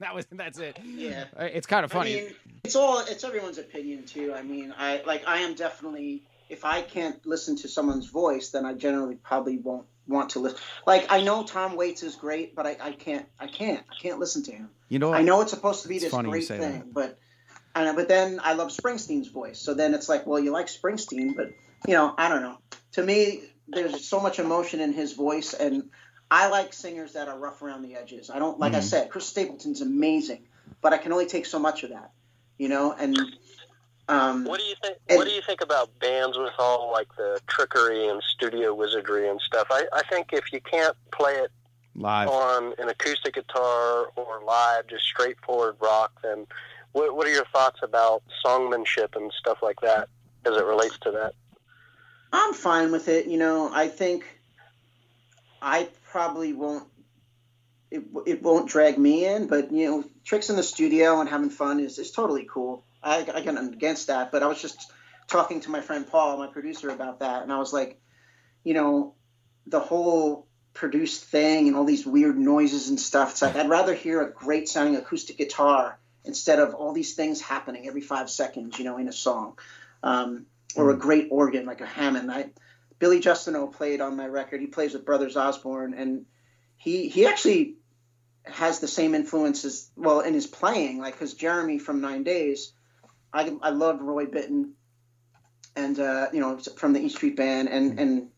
that was that's it. Yeah. It's kind of funny. I mean, it's all it's everyone's opinion too. I mean, I like I am definitely if I can't listen to someone's voice, then I generally probably won't want to listen. Like I know Tom Waits is great, but I, I can't I can't I can't listen to him. you know, I know it's supposed to be this great thing, that. but I know, but then I love Springsteen's voice. So then it's like, well, you like Springsteen, but you know, I don't know. To me, there's so much emotion in his voice, and I like singers that are rough around the edges. I don't, like I Mhm. said, Chris Stapleton's amazing, but I can only take so much of that, you know. And um, What do you think? What do you think about bands with all like the trickery and studio wizardry and stuff? I, I think if you can't play it live. on an acoustic guitar or live, just straightforward rock, then what, what are your thoughts about songmanship and stuff like that as it relates to that? I'm fine with it. You know, I think I probably won't. It, it won't drag me in, but you know, tricks in the studio and having fun is, is totally cool. I, I nothing against that, but I was just talking to my friend Paul, my producer, about that, and I was like, you know, the whole produced thing and all these weird noises and stuff. It's like I'd rather hear a great sounding acoustic guitar instead of all these things happening every five seconds, you know, in a song, um, or a great organ like a Hammond. I, Billy Justino played on my record. He plays with Brothers Osborne, and he he actually has the same influences. Well, in his playing, like because Jeremy from Nine Days, I I loved Roy Bittan, and uh, you know from the E Street Band, and and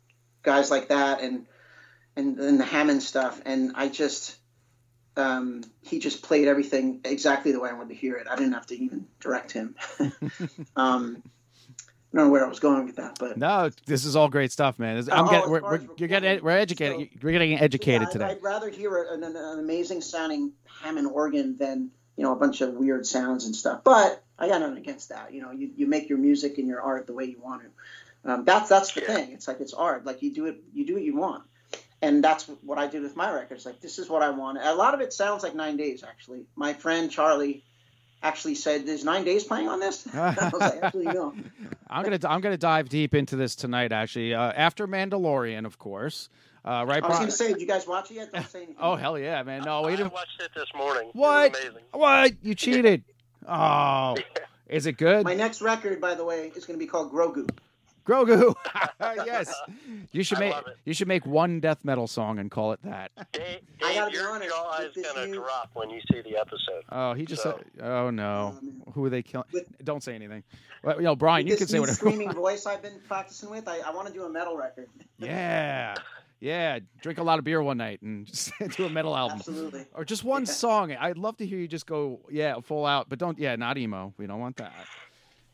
guys like that, and and then the Hammond stuff, and I just um, he just played everything exactly the way I wanted to hear it. I didn't have to even direct him. um, I don't know where I was going with that, but No, this is all great stuff, man. I'm Oh, getting as we're, we're, you're getting we're educated. so- we're getting educated Yeah, I- today. I'd rather hear an, an, an amazing sounding Hammond organ than you know a bunch of weird sounds and stuff. But I got nothing against that. You know, you, you make your music and your art the way you want to. Um, that's that's the thing. It's like it's art. Like you do it, you do what you want, and that's what I did with my records. Like this is what I want. A lot of it sounds like Nine Days. Actually, my friend Charlie actually said, "Is Nine Days playing on this?" I was like, "Actually, no." I'm gonna I'm gonna dive deep into this tonight. Actually, uh, after Mandalorian, of course. Uh, right, I was Brian? going to say, did you guys watch it yet? Don't say anything. Oh hell yeah, man! No, we didn't. watched it this morning. It was What? amazing. What? You cheated? Oh, is it good? My next record, by the way, is going to be called Grogu. Grogu. yes. You should I make love it. you should make one death metal song and call it that. Dave, I Dave gotta be your honest, jaw is gonna new- drop when you see the episode. Oh, he just So- said. Oh no, Um, who are they killing? with- Don't say anything. Well, you know, Brian, you can say new whatever. screaming voice I've been practicing with. I, I want to do a metal record. Yeah, yeah. Drink a lot of beer one night and just do a metal album, Absolutely. or just one song. I'd love to hear you just go, yeah, full out, but don't, yeah, not emo. We don't want that.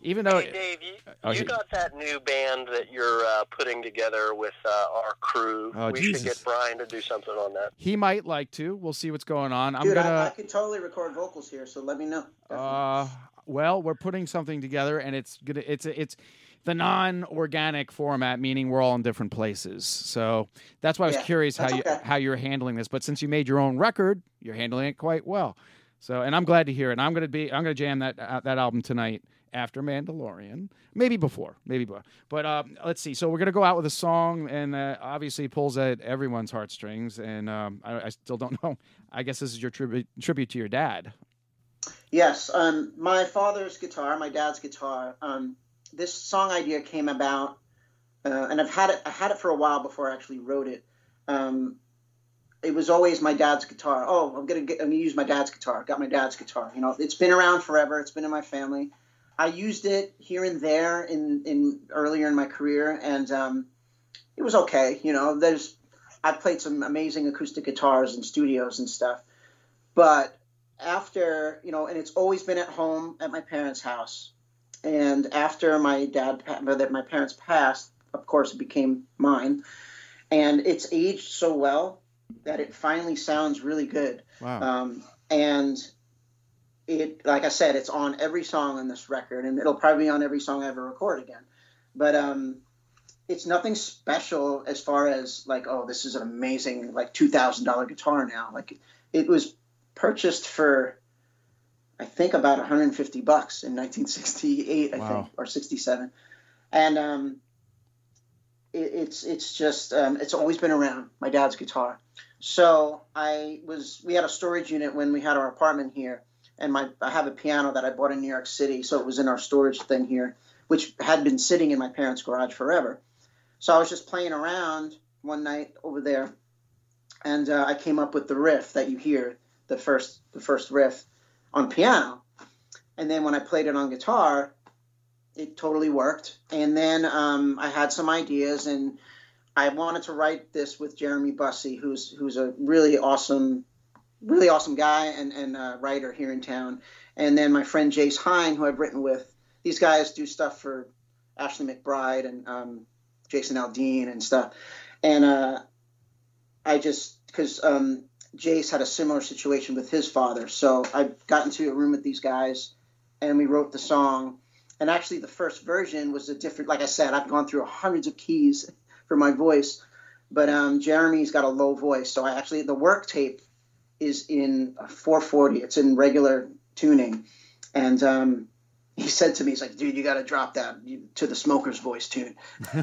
Even though, Hey Dave, you, Oh, you got that new band that you're uh, putting together with uh, our crew. Oh, we Jesus. should get Brian to do something on that. he might like to. We'll see what's going on. I'm Dude, gonna. I, I could totally record vocals here, so let me know. Uh, well, we're putting something together, and it's gonna it's it's the non-organic format, meaning we're all in different places. So that's why I was Yeah, curious how you okay. how you're handling this. But since you made your own record, you're handling it quite well. So, and I'm glad to hear it. I'm gonna be I'm gonna jam that uh, that album tonight after Mandalorian, maybe before, maybe before. But um, let's see. So we're gonna go out with a song, and uh, obviously pulls at everyone's heartstrings. And um, I, I still don't know. I guess this is your tribute tribute to your dad. Yes, um, my father's guitar, my dad's guitar. Um, this song idea came about, uh, and I've had it. I had it for a while before I actually wrote it. Um, it was always my dad's guitar. Oh, I'm gonna get. I'm gonna use my dad's guitar. Got my dad's guitar. You know, it's been around forever. It's been in my family. I used it here and there in in earlier in my career, and um, it was okay. You know, there's I played some amazing acoustic guitars in studios and stuff, but after you know, and it's always been at home at my parents' house. And after my dad, that my parents passed, of course, it became mine. And it's aged so well that it finally sounds really good. Wow. Um, and it, like I said, it's on every song on this record, and it'll probably be on every song I ever record again. But um, it's nothing special as far as like, oh, this is an amazing like two thousand dollar guitar now. Like it was purchased for, I think about 150 bucks in 1968, I Wow. think, or 67, and um, it, it's it's just um, it's always been around. My dad's guitar. So I was we had a storage unit when we had our apartment here, and my I have a piano that I bought in New York City, so it was in our storage thing here, which had been sitting in my parents' garage forever. So I was just playing around one night over there, and uh, I came up with the riff that you hear, the first the first riff on piano, and then when I played it on guitar, it totally worked. And then um, I had some ideas, and I wanted to write this with Jeremy Bussey, who's who's a really awesome, really awesome guy and and uh, writer here in town. And then my friend Jace Hine, who I've written with. These guys do stuff for Ashley McBryde and um, Jason Aldean and stuff. And uh, I just because um, Jace had a similar situation with his father, so I got into a room with these guys, and we wrote the song. And actually, the first version was a different. Like I said, I've gone through hundreds of keys for my voice, but um, Jeremy's got a low voice, so I actually the work tape is in 440. It's in regular tuning, and um, he said to me, "He's like, dude, you got to drop that to the smoker's voice tune."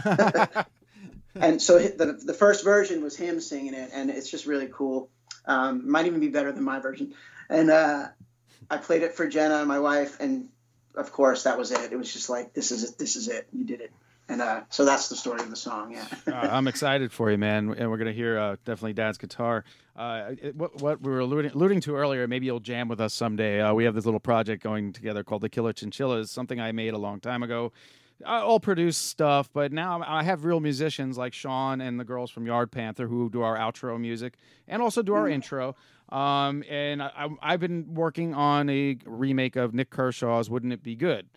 and so the the first version was him singing it, and it's just really cool. Um, might even be better than my version. And uh, I played it for Jenna, my wife, and of course that was it. It was just like this is it. This is it. You did it. And uh, so that's the story of the song. Yeah. uh, I'm excited for you, man, and we're gonna hear uh, definitely Dad's guitar. Uh, it- what, what we were alluding, alluding to earlier, maybe you'll jam with us someday. Uh, we have this little project going together called the Killer Chinchillas, something I made a long time ago. I all produce stuff, but now I have real musicians like Sean and the girls from Yard Panther who do our outro music and also do our intro. Um, and I, I- I've been working on a remake of Nik Kershaw's "Wouldn't It Be Good,"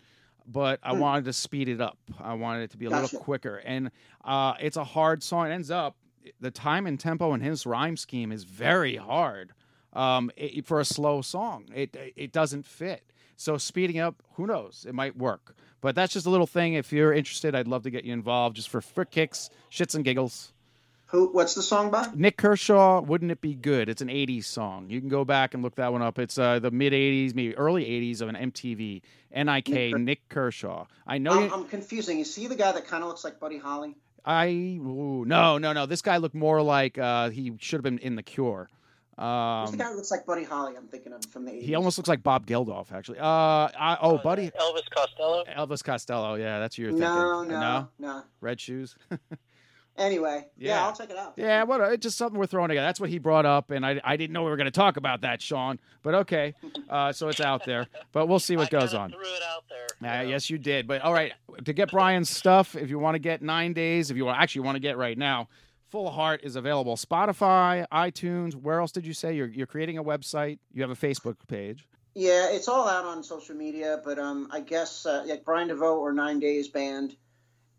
but I Hmm. wanted to speed it up. I wanted it to be a Gotcha. little quicker, and uh, it's a hard song. It ends up the time and tempo in his rhyme scheme is very hard um, it, for a slow song. It it doesn't fit. So speeding up, who knows? It might work. But that's just a little thing. If you're interested, I'd love to get you involved, just for for kicks, shits and giggles. Who? What's the song by? Nik Kershaw, wouldn't it be good? It's an '80s song. You can go back and look that one up. It's uh, the mid '80s, maybe early '80s of an MTV. Nik Nick Nik Kershaw. I know I'm, you. I'm confusing. You see the guy that kind of looks like Buddy Holly? I ooh, no no no. This guy looked more like uh, he should have been in The Cure. Who's Um, the guy that looks like Buddy Holly? I'm thinking of from the 80s. he almost looks like Bob Geldof, actually. Uh, I, oh, buddy, Elvis Costello. Elvis Costello. Yeah, that's who you're thinking. No, no, no, no. red shoes. Anyway, yeah, Yeah. I'll check it out. Yeah, what? It's just something we're throwing together. That's what he brought up, and I, I didn't know we were going to talk about that, Sean. But okay, uh, so it's out there. But we'll see what goes on. Threw it out there. Uh, yes, you did. But all right, to get Brian's stuff, if you want to get nine days, if you want, actually want to get right now, Full Heart is available. Spotify, iTunes. Where else did you say you're you're creating a website? You have a Facebook page. Yeah, it's all out on social media, but um, I guess uh, like Brian Desveaux or Nine Days Band,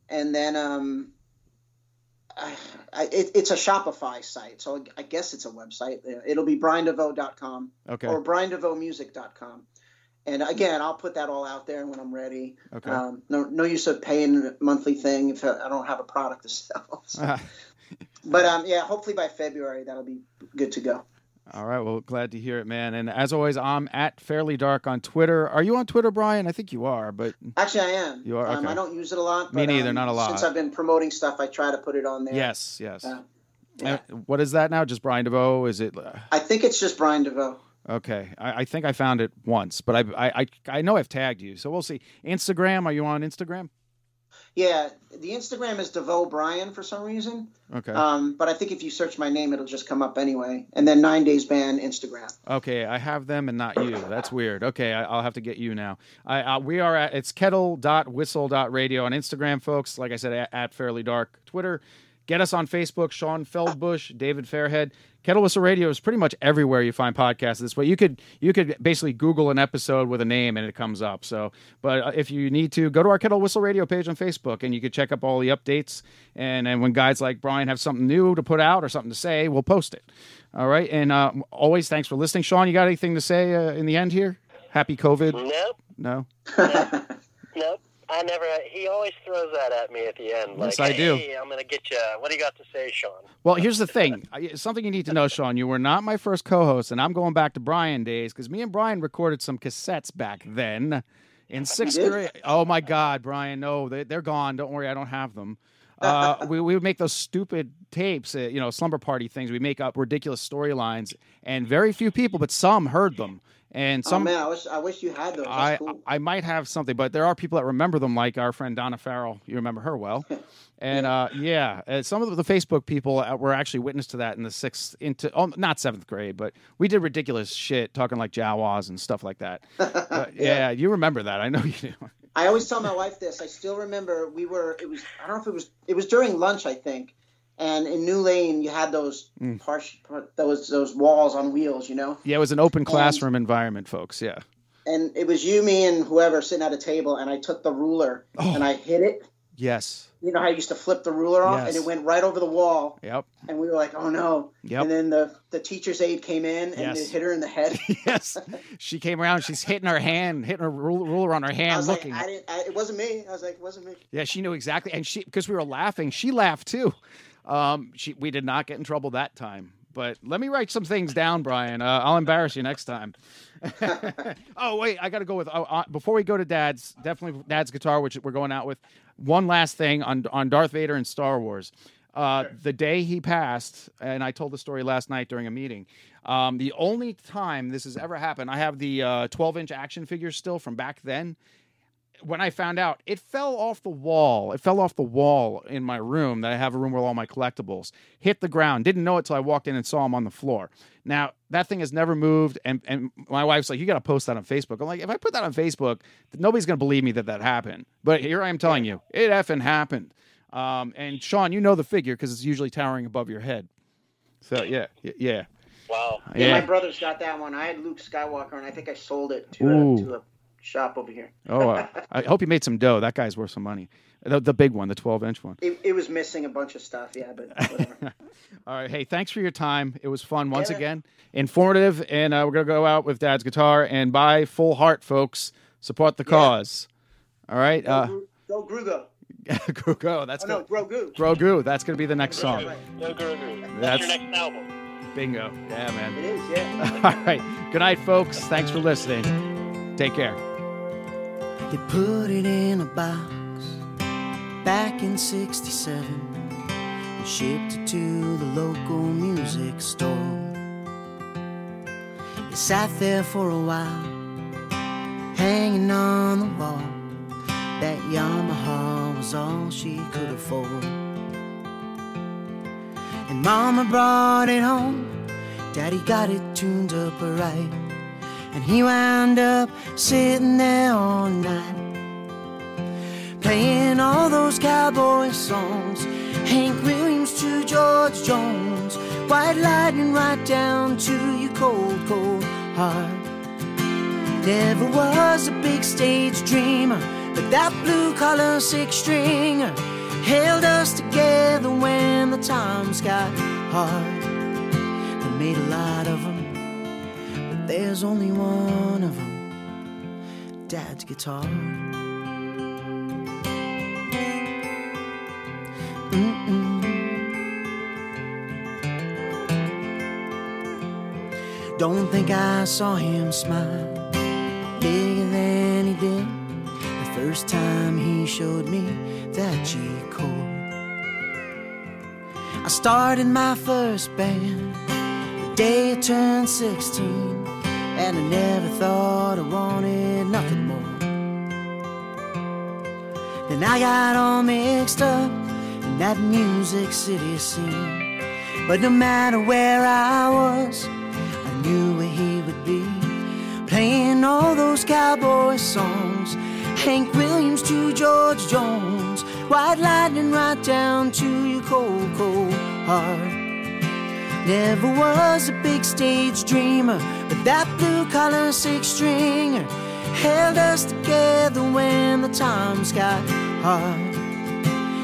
and then um, I, it, it's a Shopify site, so I guess it's a website. It'll be briandevoe.com Okay. or briandevoemusic.com. And again, I'll put that all out there when I'm ready. Okay. Um, no, no use of paying a monthly thing if I don't have a product to sell. So- But um, yeah, hopefully by February that'll be good to go. All right. Well, glad to hear it, man. And as always, I'm at Fairly Dark on Twitter. Are you on Twitter, Brian? I think you are, but Actually, I am. You are? Um, Okay. I don't use it a lot. Me neither, um, not a lot. Since I've been promoting stuff, I try to put it on there. yes, yes. Uh, And what is that now? Just Brian Desveaux? Is it? I think it's just Brian Desveaux. Okay, I, I think I found it once, but I I I know I've tagged you, so we'll see. Instagram? Are you on Instagram? Yeah, the Instagram is Desveaux Brian for some reason. Okay. Um, but I think if you search my name, it'll just come up anyway. And then Nine Days Band Instagram. Okay, I have them and not you. That's weird. Okay, I, I'll have to get you now. I, uh, we are at it's kettle.whistle.radio on Instagram, folks. Like I said, at, at Fairly Dark. Twitter. Get us on Facebook, Sean Feldbush, David Fairhead. Kettle Whistle Radio is pretty much everywhere you find podcasts this way. You could you could basically Google an episode with a name and it comes up. So, but uh, if you need to, go to our Kettle Whistle Radio page on Facebook and you can check up all the updates. And and when guys like Brian have something new to put out or something to say, we'll post it. All right. And uh, always thanks for listening, Sean. You got anything to say uh, in the end here? Happy COVID. Nope, No. nope. I never. He always throws that at me at the end. Yes, like, I do. Hey, I'm gonna get you. What do you got to say, Sean? Well, here's the thing. Something you need to know, Sean. You were not my first co-host, and I'm going back to Brian days because me and Brian recorded some cassettes back then in sixth grade. Oh my God, Brian! No, they, they're gone. Don't worry, I don't have them. Uh, we, we would make those stupid tapes, uh, you know, slumber party things. We make up ridiculous storylines, and very few people, but some heard them. And oh some man, I wish I wish you had those. That's I cool. I might have something, but there are people that remember them, like our friend Donna Farrell. You remember her well, and uh, yeah, uh, some of the Facebook people uh, were actually witness to that in the sixth into oh, not seventh grade, but we did ridiculous shit, talking like Jawas and stuff like that. But, yeah. you remember that? I know you do. I always tell my wife this. I still remember we were. It was. I don't know if it was. It was during lunch, I think. And in New Lane, you had those Mm. those those walls on wheels, you know. Yeah, it was an open classroom environment, folks. Yeah. And it was you, me, and whoever sitting at a table, and I took the ruler Oh. and I hit it. Yes. You know how I used to flip the ruler off, Yes. and it went right over the wall. Yep. And we were like, "Oh no!" Yep. And then the the teacher's aide came in and Yes. it hit her in the head. yes. She came around. She's hitting her hand, hitting her ruler on her I hand, was looking. like, I didn't. I, it wasn't me. I was like, it wasn't me. Yeah, she knew exactly, and she because we were laughing, she laughed too. Um, she we did not get in trouble that time. But let me write some things down, Brian. Uh, I'll embarrass you next time. oh wait, I got to go with oh, uh, before we go to Dad's. Definitely Dad's guitar, which we're going out with. One last thing on on Darth Vader and Star Wars. Uh, the day he passed, and I told the story last night during a meeting. Um, the only time this has ever happened, I have the uh, 12 inch action figure still from back then when I found out, it fell off the wall. It fell off the wall in my room that I have a room with all my collectibles. Hit the ground. Didn't know it till I walked in and saw him on the floor. Now that thing has never moved, and and my wife's like, "You got to post that on Facebook." I'm like, "If I put that on Facebook, nobody's gonna believe me that that happened." But here I am telling you, it effing happened. Um, and Sean, you know the figure because it's usually towering above your head. So yeah, yeah. Wow, wow. Yeah, Yeah. my brother's got that one. I had Luke Skywalker, and I think I sold it to Ooh. a, to a shop over here. Oh, uh, I hope you made some dough. That guy's worth some money. The, the big one, the 12 inch one. It, it was missing a bunch of stuff, yeah, but whatever. All right. Hey, thanks for your time. It was fun once Yeah. again, informative, and uh, we're gonna go out with Dad's guitar and buy full heart, folks. Support the cause. All right. Go, Uh, Gru- go Grugo. Grogu. That's Oh, no, good. Grogu. Grogu. That's gonna be the next song. No Grogu. That's, That's- your next album. Bingo. Yeah, man. It is, yeah. All right. Good night, folks. Thanks for listening. Take care. They put it in a box back in 67 and shipped it to the local music store. It sat there for a while, hanging on the wall. That Yamaha was all she could afford. And Mama brought it home, Daddy got it tuned up right. And he wound up sitting there all night Playing all those cowboy songs. Hank Williams to George Jones White lightning right down to your cold, cold heart. Never was a big stage dreamer But that blue collar six stringer Held us together when the times got hard. They made a lot of them there's only one of them Dad's guitar. Mm-mm. Don't think I saw him smile bigger than he did the first time he showed me that G chord. I started my first band the day I turned 16, and I never thought I wanted nothing more. Then I got all mixed up in that music city scene. But no matter where I was, I knew where he would be. Playing all those cowboy songs, Hank Williams to George Jones, White Lightning right down to your cold, cold heart. Never was a big stage dreamer, but that blue collar six stringer held us together when the times got hard.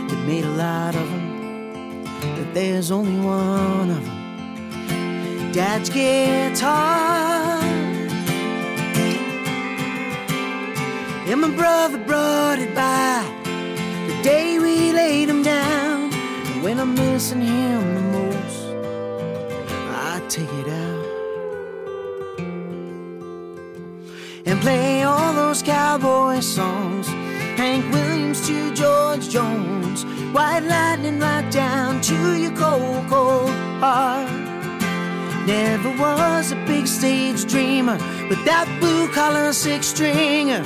They made a lot of them, but there's only one of them. Dad's guitar. And my brother brought it by the day we laid him down. And when I'm missing him play all those cowboy songs. Hank Williams to George Jones, White Lightning right down to your cold, cold heart. Never was a big stage dreamer, but that blue collar six stringer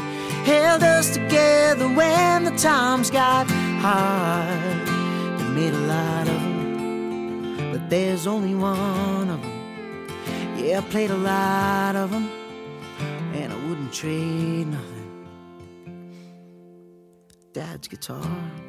held us together when the times got hard. They made a lot of them, but there's only one of them. Yeah, I played a lot of them, trade nothing. Dad's guitar.